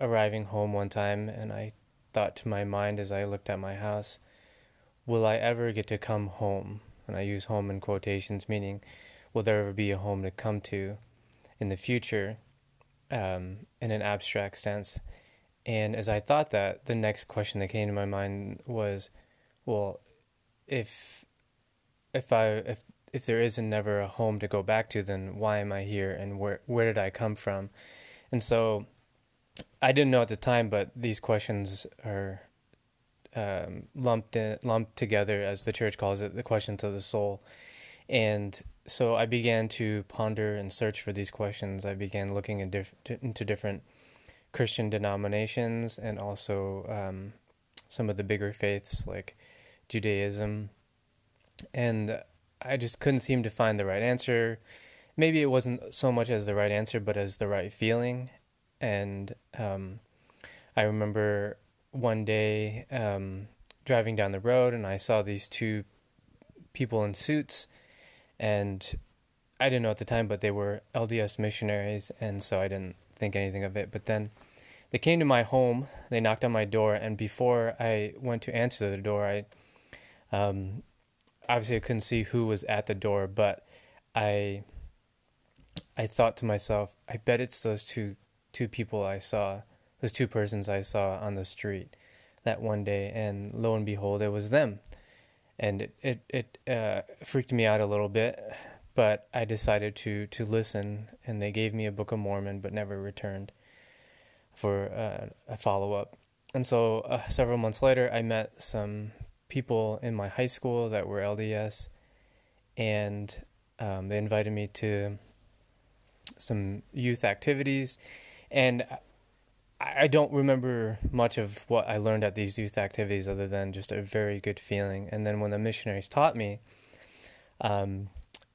S5: arriving home one time and I thought to my mind as I looked at my house, will I ever get to come home? And I use home in quotations, meaning, will there ever be a home to come to in the future um, in an abstract sense? And as I thought that, the next question that came to my mind was, well, if if I if if there isn't never a home to go back to, then why am I here and where where did I come from? And so I didn't know at the time, but these questions are um, lumped in, lumped together, as the church calls it, the questions of the soul. And so I began to ponder and search for these questions. I began looking in diff- into different Christian denominations and also um, some of the bigger faiths like Judaism. And I just couldn't seem to find the right answer. Maybe it wasn't so much as the right answer, but as the right feeling. And um, I remember one day um, driving down the road and I saw these two people in suits. And I didn't know at the time, but they were LDS missionaries. And so I didn't think anything of it. But then they came to my home, they knocked on my door. And before I went to answer the door, I um, obviously I couldn't see who was at the door, but I I thought to myself, I bet it's those two two people I saw, those two persons I saw on the street that one day, and lo and behold, it was them, and it it, it uh, freaked me out a little bit, but I decided to to listen, and they gave me a Book of Mormon, but never returned for uh, a follow up, and so uh, several months later, I met some people in my high school that were LDS, and um, they invited me to some youth activities and I don't remember much of what I learned at these youth activities other than just a very good feeling. And then when the missionaries taught me, um,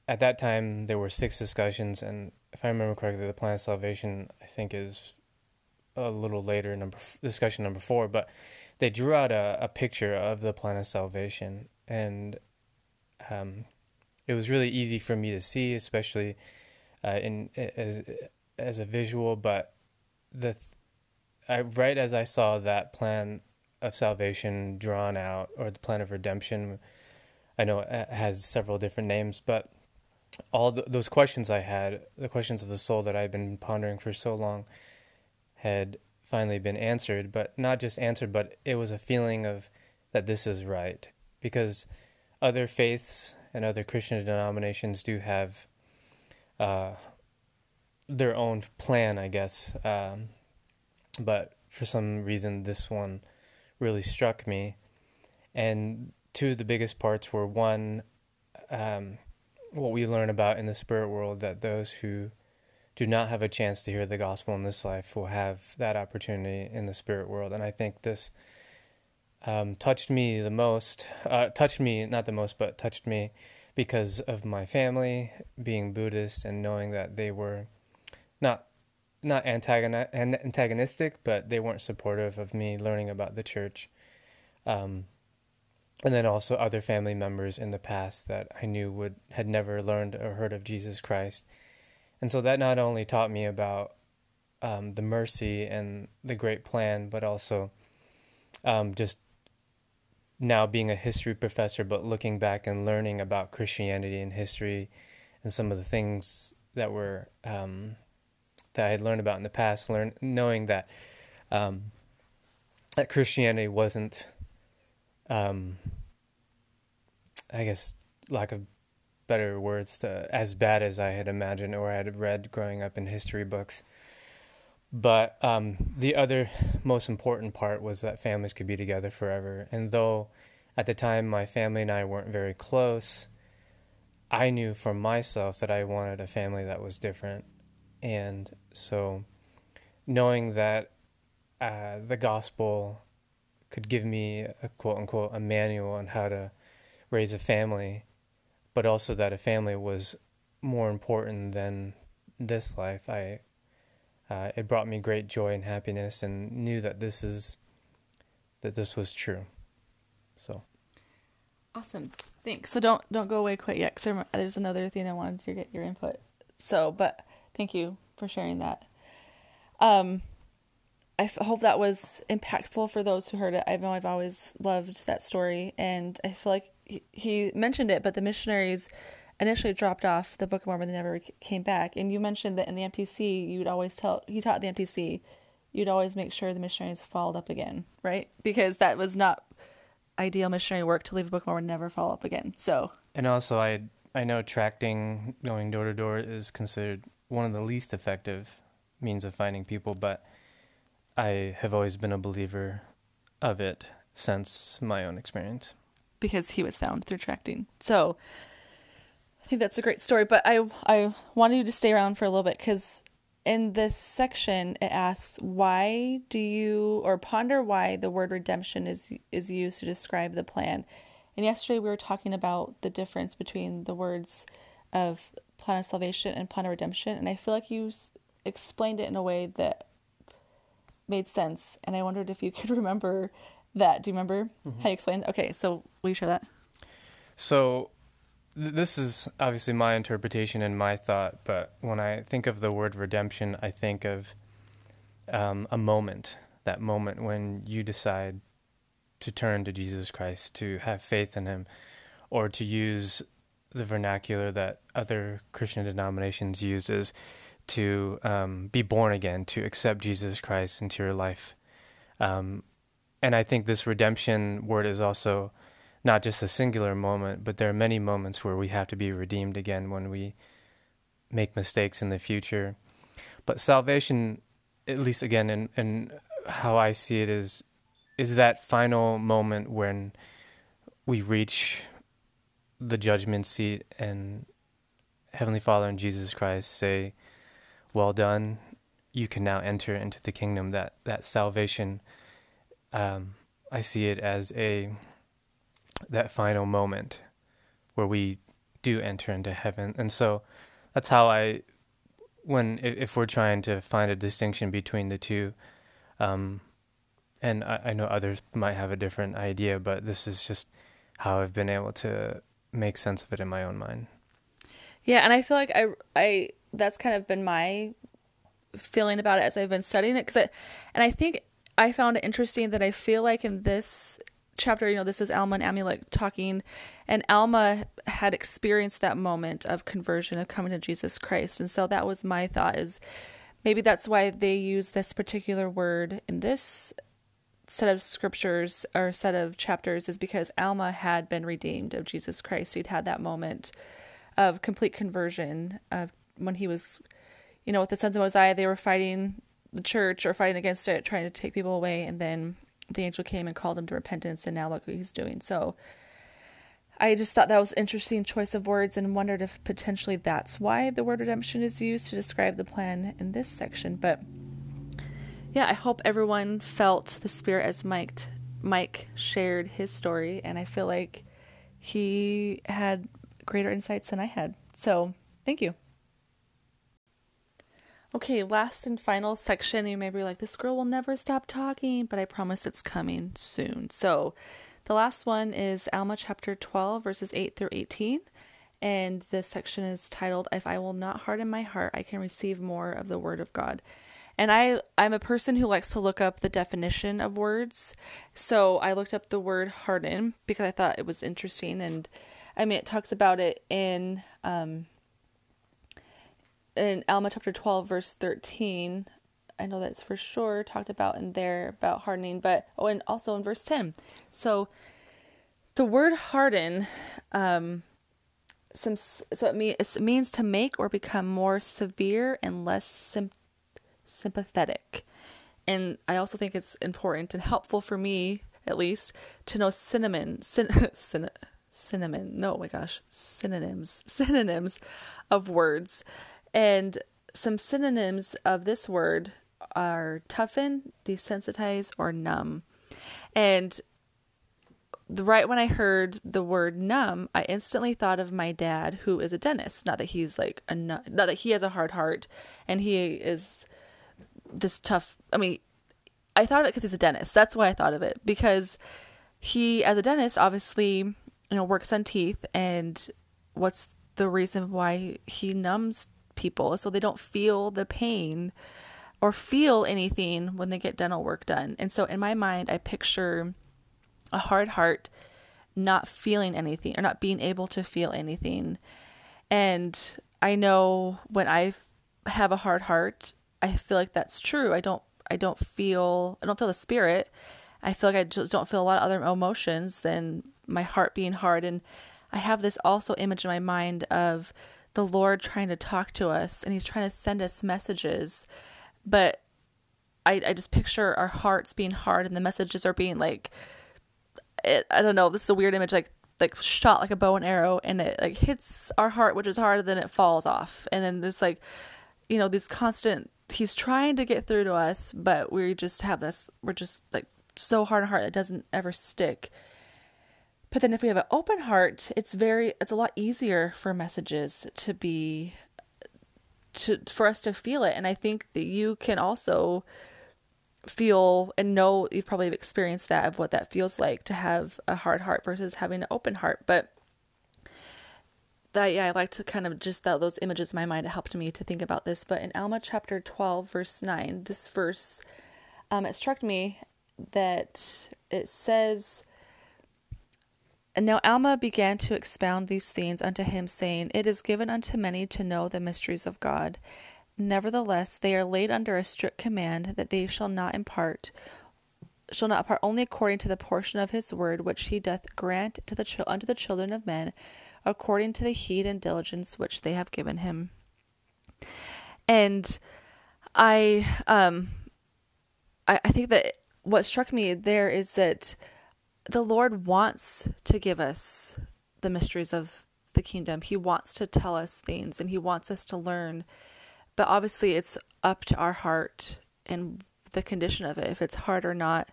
S5: at that time there were six discussions, and if I remember correctly, the plan of salvation I think is a little later, number discussion number four. But they drew out a, a picture of the plan of salvation, and um, it was really easy for me to see, especially uh, in as as a visual, but the I right as I saw that plan of salvation drawn out or the plan of redemption I know it has several different names but all the, those questions I had the questions of the soul that I've been pondering for so long had finally been answered but not just answered but it was a feeling of that this is right because other faiths and other Christian denominations do have uh, their own plan, I guess. Um, but for some reason, this one really struck me. And two of the biggest parts were one, um, what we learn about in the spirit world that those who do not have a chance to hear the gospel in this life will have that opportunity in the spirit world. And I think this um, touched me the most, uh, touched me, not the most, but touched me because of my family being Buddhist and knowing that they were not not antagonistic, but they weren't supportive of me learning about the church. Um, and then also other family members in the past that I knew would had never learned or heard of Jesus Christ, and so that not only taught me about um, the mercy and the great plan, but also um, just now being a history professor, but looking back and learning about Christianity and history and some of the things that were um, that I had learned about in the past, learn knowing that um, that Christianity wasn't, um, I guess, lack of better words, to, as bad as I had imagined or I had read growing up in history books. But um, the other most important part was that families could be together forever. And though at the time my family and I weren't very close, I knew for myself that I wanted a family that was different. And so, knowing that uh, the gospel could give me a quote unquote a manual on how to raise a family, but also that a family was more important than this life, I uh, it brought me great joy and happiness, and knew that this is that this was true. So
S1: awesome. Thanks. So don't don't go away quite yet, because there's another thing I wanted to get your input. So, but thank you for sharing that. Um, I f- hope that was impactful for those who heard it. I know I've always loved that story, and I feel like he, he mentioned it, but the missionaries initially dropped off the Book of Mormon. They never came back. And you mentioned that in the MTC, you'd always tell he taught the MTC, you'd always make sure the missionaries followed up again, right? Because that was not ideal missionary work to leave a Book of Mormon and never follow up again. So
S5: and also I I know tracting, going door to door, is considered one of the least effective means of finding people, but I have always been a believer of it since my own experience.
S1: Because he was found through tracting. So I think that's a great story, but I I wanted you to stay around for a little bit because in this section it asks why do you or ponder why the word redemption is is used to describe the plan. And yesterday we were talking about the difference between the words of plan of salvation and plan of redemption, and I feel like you explained it in a way that made sense. And I wondered if you could remember that. Do you remember mm-hmm. how you explained? Okay, so will you share that?
S5: So this is obviously my interpretation and my thought, but when I think of the word redemption, I think of um, a moment, that moment when you decide to turn to Jesus Christ, to have faith in Him, or to use the vernacular that other Christian denominations uses to um, be born again, to accept Jesus Christ into your life. Um, and I think this redemption word is also not just a singular moment, but there are many moments where we have to be redeemed again when we make mistakes in the future. But salvation, at least again, in, in how I see it, is is that final moment when we reach the judgment seat and Heavenly Father and Jesus Christ say, "Well done." You can now enter into the kingdom. That that salvation, um, I see it as a that final moment where we do enter into heaven. And so that's how I, when if we're trying to find a distinction between the two, um, and I, I know others might have a different idea, but this is just how I've been able to make sense of it in my own mind.
S1: Yeah, and I feel like I I that's kind of been my feeling about it as I've been studying it because I and I think I found it interesting that I feel like in this chapter, you know, this is Alma and Amulek talking, and Alma had experienced that moment of conversion, of coming to Jesus Christ. And so that was my thought is maybe that's why they use this particular word in this set of scriptures or set of chapters is because Alma had been redeemed of Jesus Christ. He'd had that moment of complete conversion of when he was, you know, with the sons of Mosiah, they were fighting the church or fighting against it, trying to take people away, and then the angel came and called him to repentance, and now look what he's doing. So I just thought that was interesting choice of words and wondered if potentially that's why the word redemption is used to describe the plan in this section. But yeah, I hope everyone felt the spirit as Mike Mike shared his story, and I feel like he had greater insights than I had. So thank you. Okay, last and final section. You may be like, this girl will never stop talking, but I promise it's coming soon. So, the last one is Alma chapter 12, verses 8 through 18. And this section is titled, If I Will Not Harden My Heart, I Can Receive More of the Word of God. And I, I'm a person who likes to look up the definition of words. So I looked up the word harden because I thought it was interesting. And I mean, it talks about it in um, in Alma chapter 12, verse 13, I know that's for sure talked about in there about hardening, but oh, and also in verse 10. So the word harden, um, some so it, mean, it means to make or become more severe and less sim- sympathetic. And I also think it's important and helpful for me, at least, to know cinnamon, cin- cin- cinnamon. No, oh my gosh, synonyms, synonyms of words and some synonyms of this word are toughen, desensitize, or numb. And the right when I heard the word numb, I instantly thought of my dad, who is a dentist. Not that he's like a not that he has a hard heart and he is this tough. I mean, I thought of it because he's a dentist. That's why I thought of it because he, as a dentist, obviously you know, works on teeth and what's the reason why he numbs people so they don't feel the pain or feel anything when they get dental work done. And so in my mind, I picture a hard heart not feeling anything or not being able to feel anything. And I know when I have a hard heart, I feel like that's true. I don't I don't feel I don't feel the spirit. I feel like I just don't feel a lot of other emotions than my heart being hard and I have this also image in my mind of the Lord trying to talk to us and he's trying to send us messages. But I I just picture our hearts being hard and the messages are being like it, I don't know, this is a weird image like like shot like a bow and arrow and it like hits our heart which is hard then it falls off. And then there's like you know this constant he's trying to get through to us but we just have this we're just like so hard on heart that doesn't ever stick but then if we have an open heart it's very it's a lot easier for messages to be to for us to feel it. And i think that you can also feel and know you've probably experienced that of what that feels like to have a hard heart versus having an open heart. But that yeah i like to kind of just that those images in my mind helped me to think about this. But in alma chapter 12 verse 9 this verse um, it struck me that it says and now Alma began to expound these things unto him, saying, It is given unto many to know the mysteries of God. Nevertheless, they are laid under a strict command that they shall not impart, shall not impart only according to the portion of his word which he doth grant to the unto the children of men, according to the heed and diligence which they have given him. And I um I, I think that what struck me there is that the Lord wants to give us the mysteries of the kingdom. He wants to tell us things and he wants us to learn but obviously, it's up to our heart and the condition of it, if it's hard or not,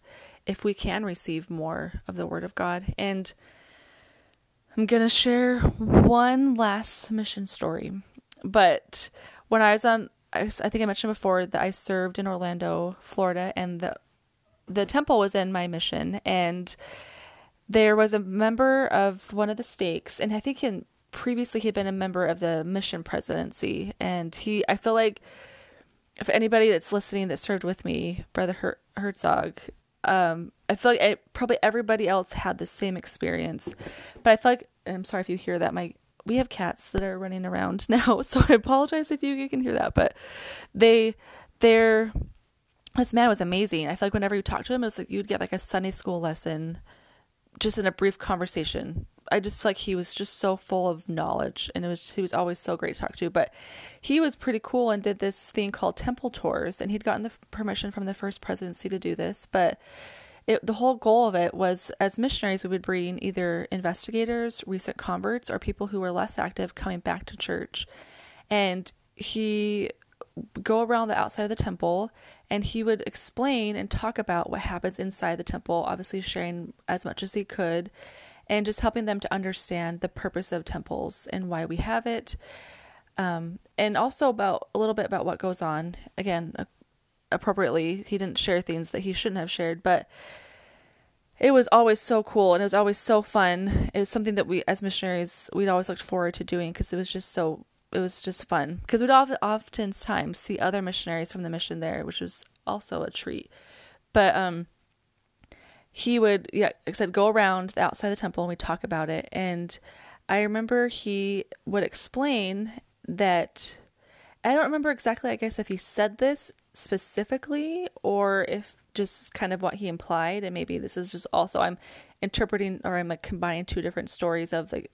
S1: if we can receive more of the Word of God. And I'm going to share one last mission story. But when I was on, I, think I mentioned before that I served in Orlando, Florida, and the the temple was in my mission, and there was a member of one of the stakes, and I think in previously he'd been a member of the mission presidency and he i feel like if anybody that's listening that served with me brother Her- herzog um, i feel like I, probably everybody else had the same experience but i feel like i'm sorry if you hear that my we have cats that are running around now so i apologize if you can hear that but they they're this man was amazing i feel like whenever you talk to him it was like you'd get like a sunday school lesson just in a brief conversation I just feel like he was just so full of knowledge and it was he was always so great to talk to. But he was pretty cool and did this thing called temple tours and he'd gotten the permission from the first presidency to do this. But it, the whole goal of it was as missionaries we would bring either investigators, recent converts, or people who were less active coming back to church. And he go around the outside of the temple and he would explain and talk about what happens inside the temple, obviously sharing as much as he could and just helping them to understand the purpose of temples and why we have it. Um, and also about a little bit about what goes on. Again, appropriately, he didn't share things that he shouldn't have shared, but it was always so cool and it was always so fun. It was something that we, as missionaries, we'd always looked forward to doing because it was just so, it was just fun. Because we'd often, oftentimes see other missionaries from the mission there, which was also a treat. But um, he would, yeah, like I said, go around the outside the temple and we talk about it. And I remember he would explain that I don't remember exactly, I guess, if he said this specifically or if just kind of what he implied. And maybe this is just also, I'm interpreting or I'm like combining two different stories of the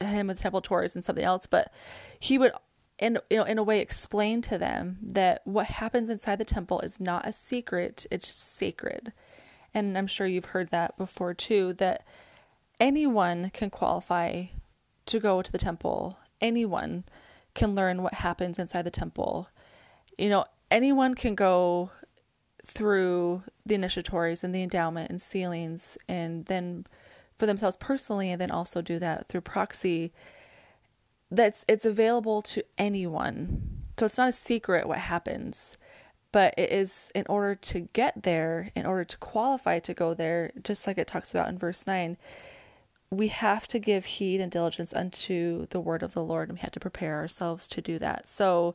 S1: him with temple tours and something else. But he would in you know in a way explain to them that what happens inside the temple is not a secret it's sacred and I'm sure you've heard that before too, that anyone can qualify to go to the temple. Anyone can learn what happens inside the temple. You know, anyone can go through the initiatories and the endowment and sealings and then for themselves personally and then also do that through proxy that's it's available to anyone so it's not a secret what happens but it is in order to get there, in order to qualify to go there, just like it talks about in verse 9, we have to give heed and diligence unto the word of the Lord, and we have to prepare ourselves to do that. So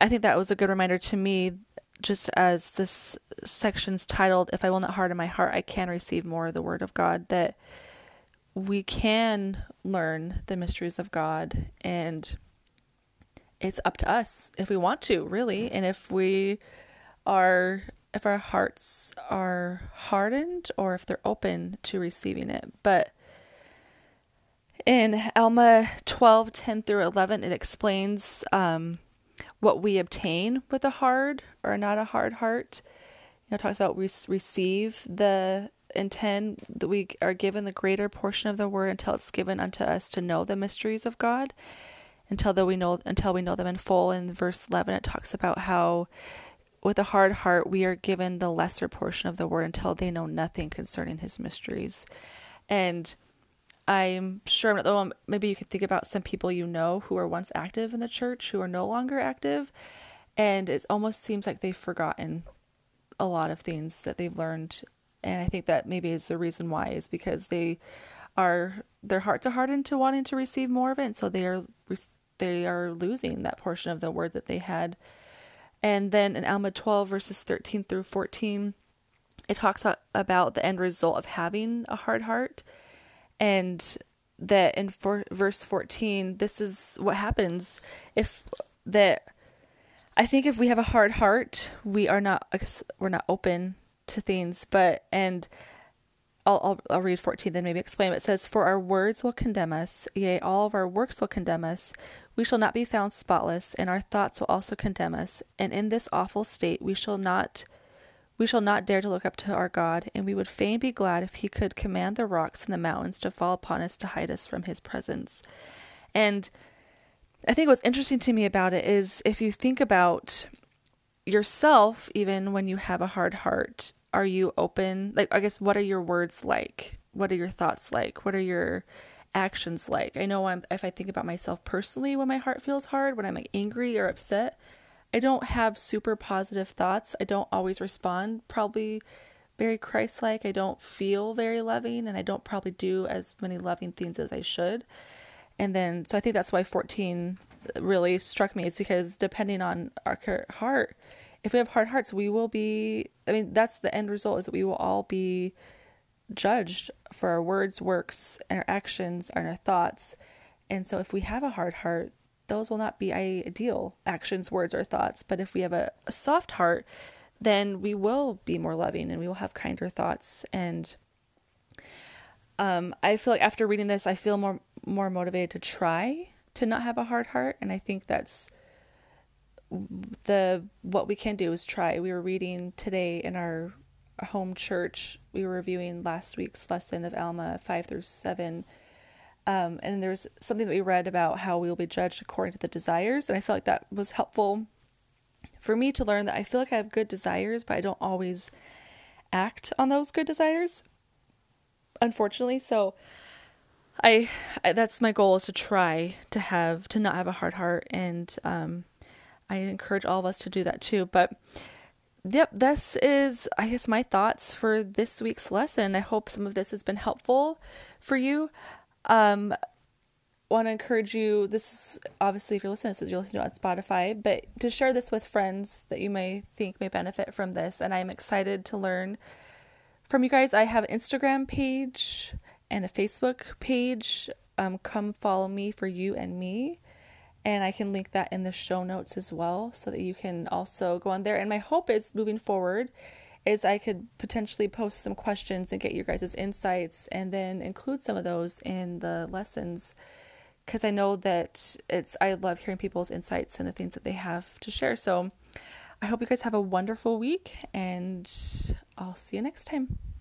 S1: I think that was a good reminder to me, just as this section's titled, If I Will Not Harden My Heart, I Can Receive More of the Word of God, that we can learn the mysteries of God and it's up to us if we want to, really. And if we are if our hearts are hardened or if they're open to receiving it. But in Alma 12 10 through 11, it explains um, what we obtain with a hard or not a hard heart. You know, talks about we receive the intend that we are given the greater portion of the word until it's given unto us to know the mysteries of God. Until that we know until we know them in full. In verse 11 it talks about how with a hard heart we are given the lesser portion of the word until they know nothing concerning his mysteries. And i'm sure I'm not the one. maybe you could think about some people you know who were once active in the church who are no longer active. And it almost seems like they've forgotten a lot of things that they've learned. And i think that maybe is the reason why is because they are their hearts are hardened to wanting to receive more of it. And so they are they are losing that portion of the word that they had. And then in alma 12 verses 13 through 14 it talks about the end result of having a hard heart and that in for, verse 14 this is what happens. If that i think if we have a hard heart we are not we're not open to things but and I'll, I'll, I'll read 14 then maybe explain. It says for our words will condemn us yea all of our works will condemn us. We shall not be found spotless and our thoughts will also condemn us. And in this awful state we shall not we shall not dare to look up to our god and we would fain be glad if he could command the rocks and the mountains to fall upon us to hide us from his presence and i think what's interesting to me about it is if you think about yourself even when you have a hard heart are you open? Like, I guess, what are your words like? What are your thoughts like? What are your actions like? I know I'm, if I think about myself personally, when my heart feels hard, when I'm like angry or upset, I don't have super positive thoughts. I don't always respond probably very Christ like. I don't feel very loving, and I don't probably do as many loving things as I should. And then, so I think that's why 14 really struck me, is because depending on our heart, if we have hard hearts, we will be, I mean, that's the end result is that we will all be judged for our words, works, our actions, and our thoughts. And so if we have a hard heart, those will not be ideal actions, words, or thoughts. But if we have a, a soft heart, then we will be more loving and we will have kinder thoughts. And um, I feel like after reading this, I feel more more motivated to try to not have a hard heart. And I think that's the what we can do is try. We were reading today in our home church. We were reviewing last week's lesson of Alma five through seven. Um, and there's something that we read about how we will be judged according to the desires, and I feel like that was helpful for me to learn that I feel like I have good desires, but I don't always act on those good desires. Unfortunately, so I, I that's my goal is to try to have to not have a hard heart and um I encourage all of us to do that too. But yep, this is, I guess, my thoughts for this week's lesson. I hope some of this has been helpful for you. Um, want to encourage you this obviously if you're listening to this you're listening to it on spotify but to share this with friends that you may think may benefit from this and i'm excited to learn from you guys i have an instagram page and a facebook page um, come follow me for you and me and I can link that in the show notes as well so that you can also go on there. And my hope is moving forward is I could potentially post some questions and get your guys' insights and then include some of those in the lessons because I know that it's I love hearing people's insights and the things that they have to share. So I hope you guys have a wonderful week and I'll see you next time.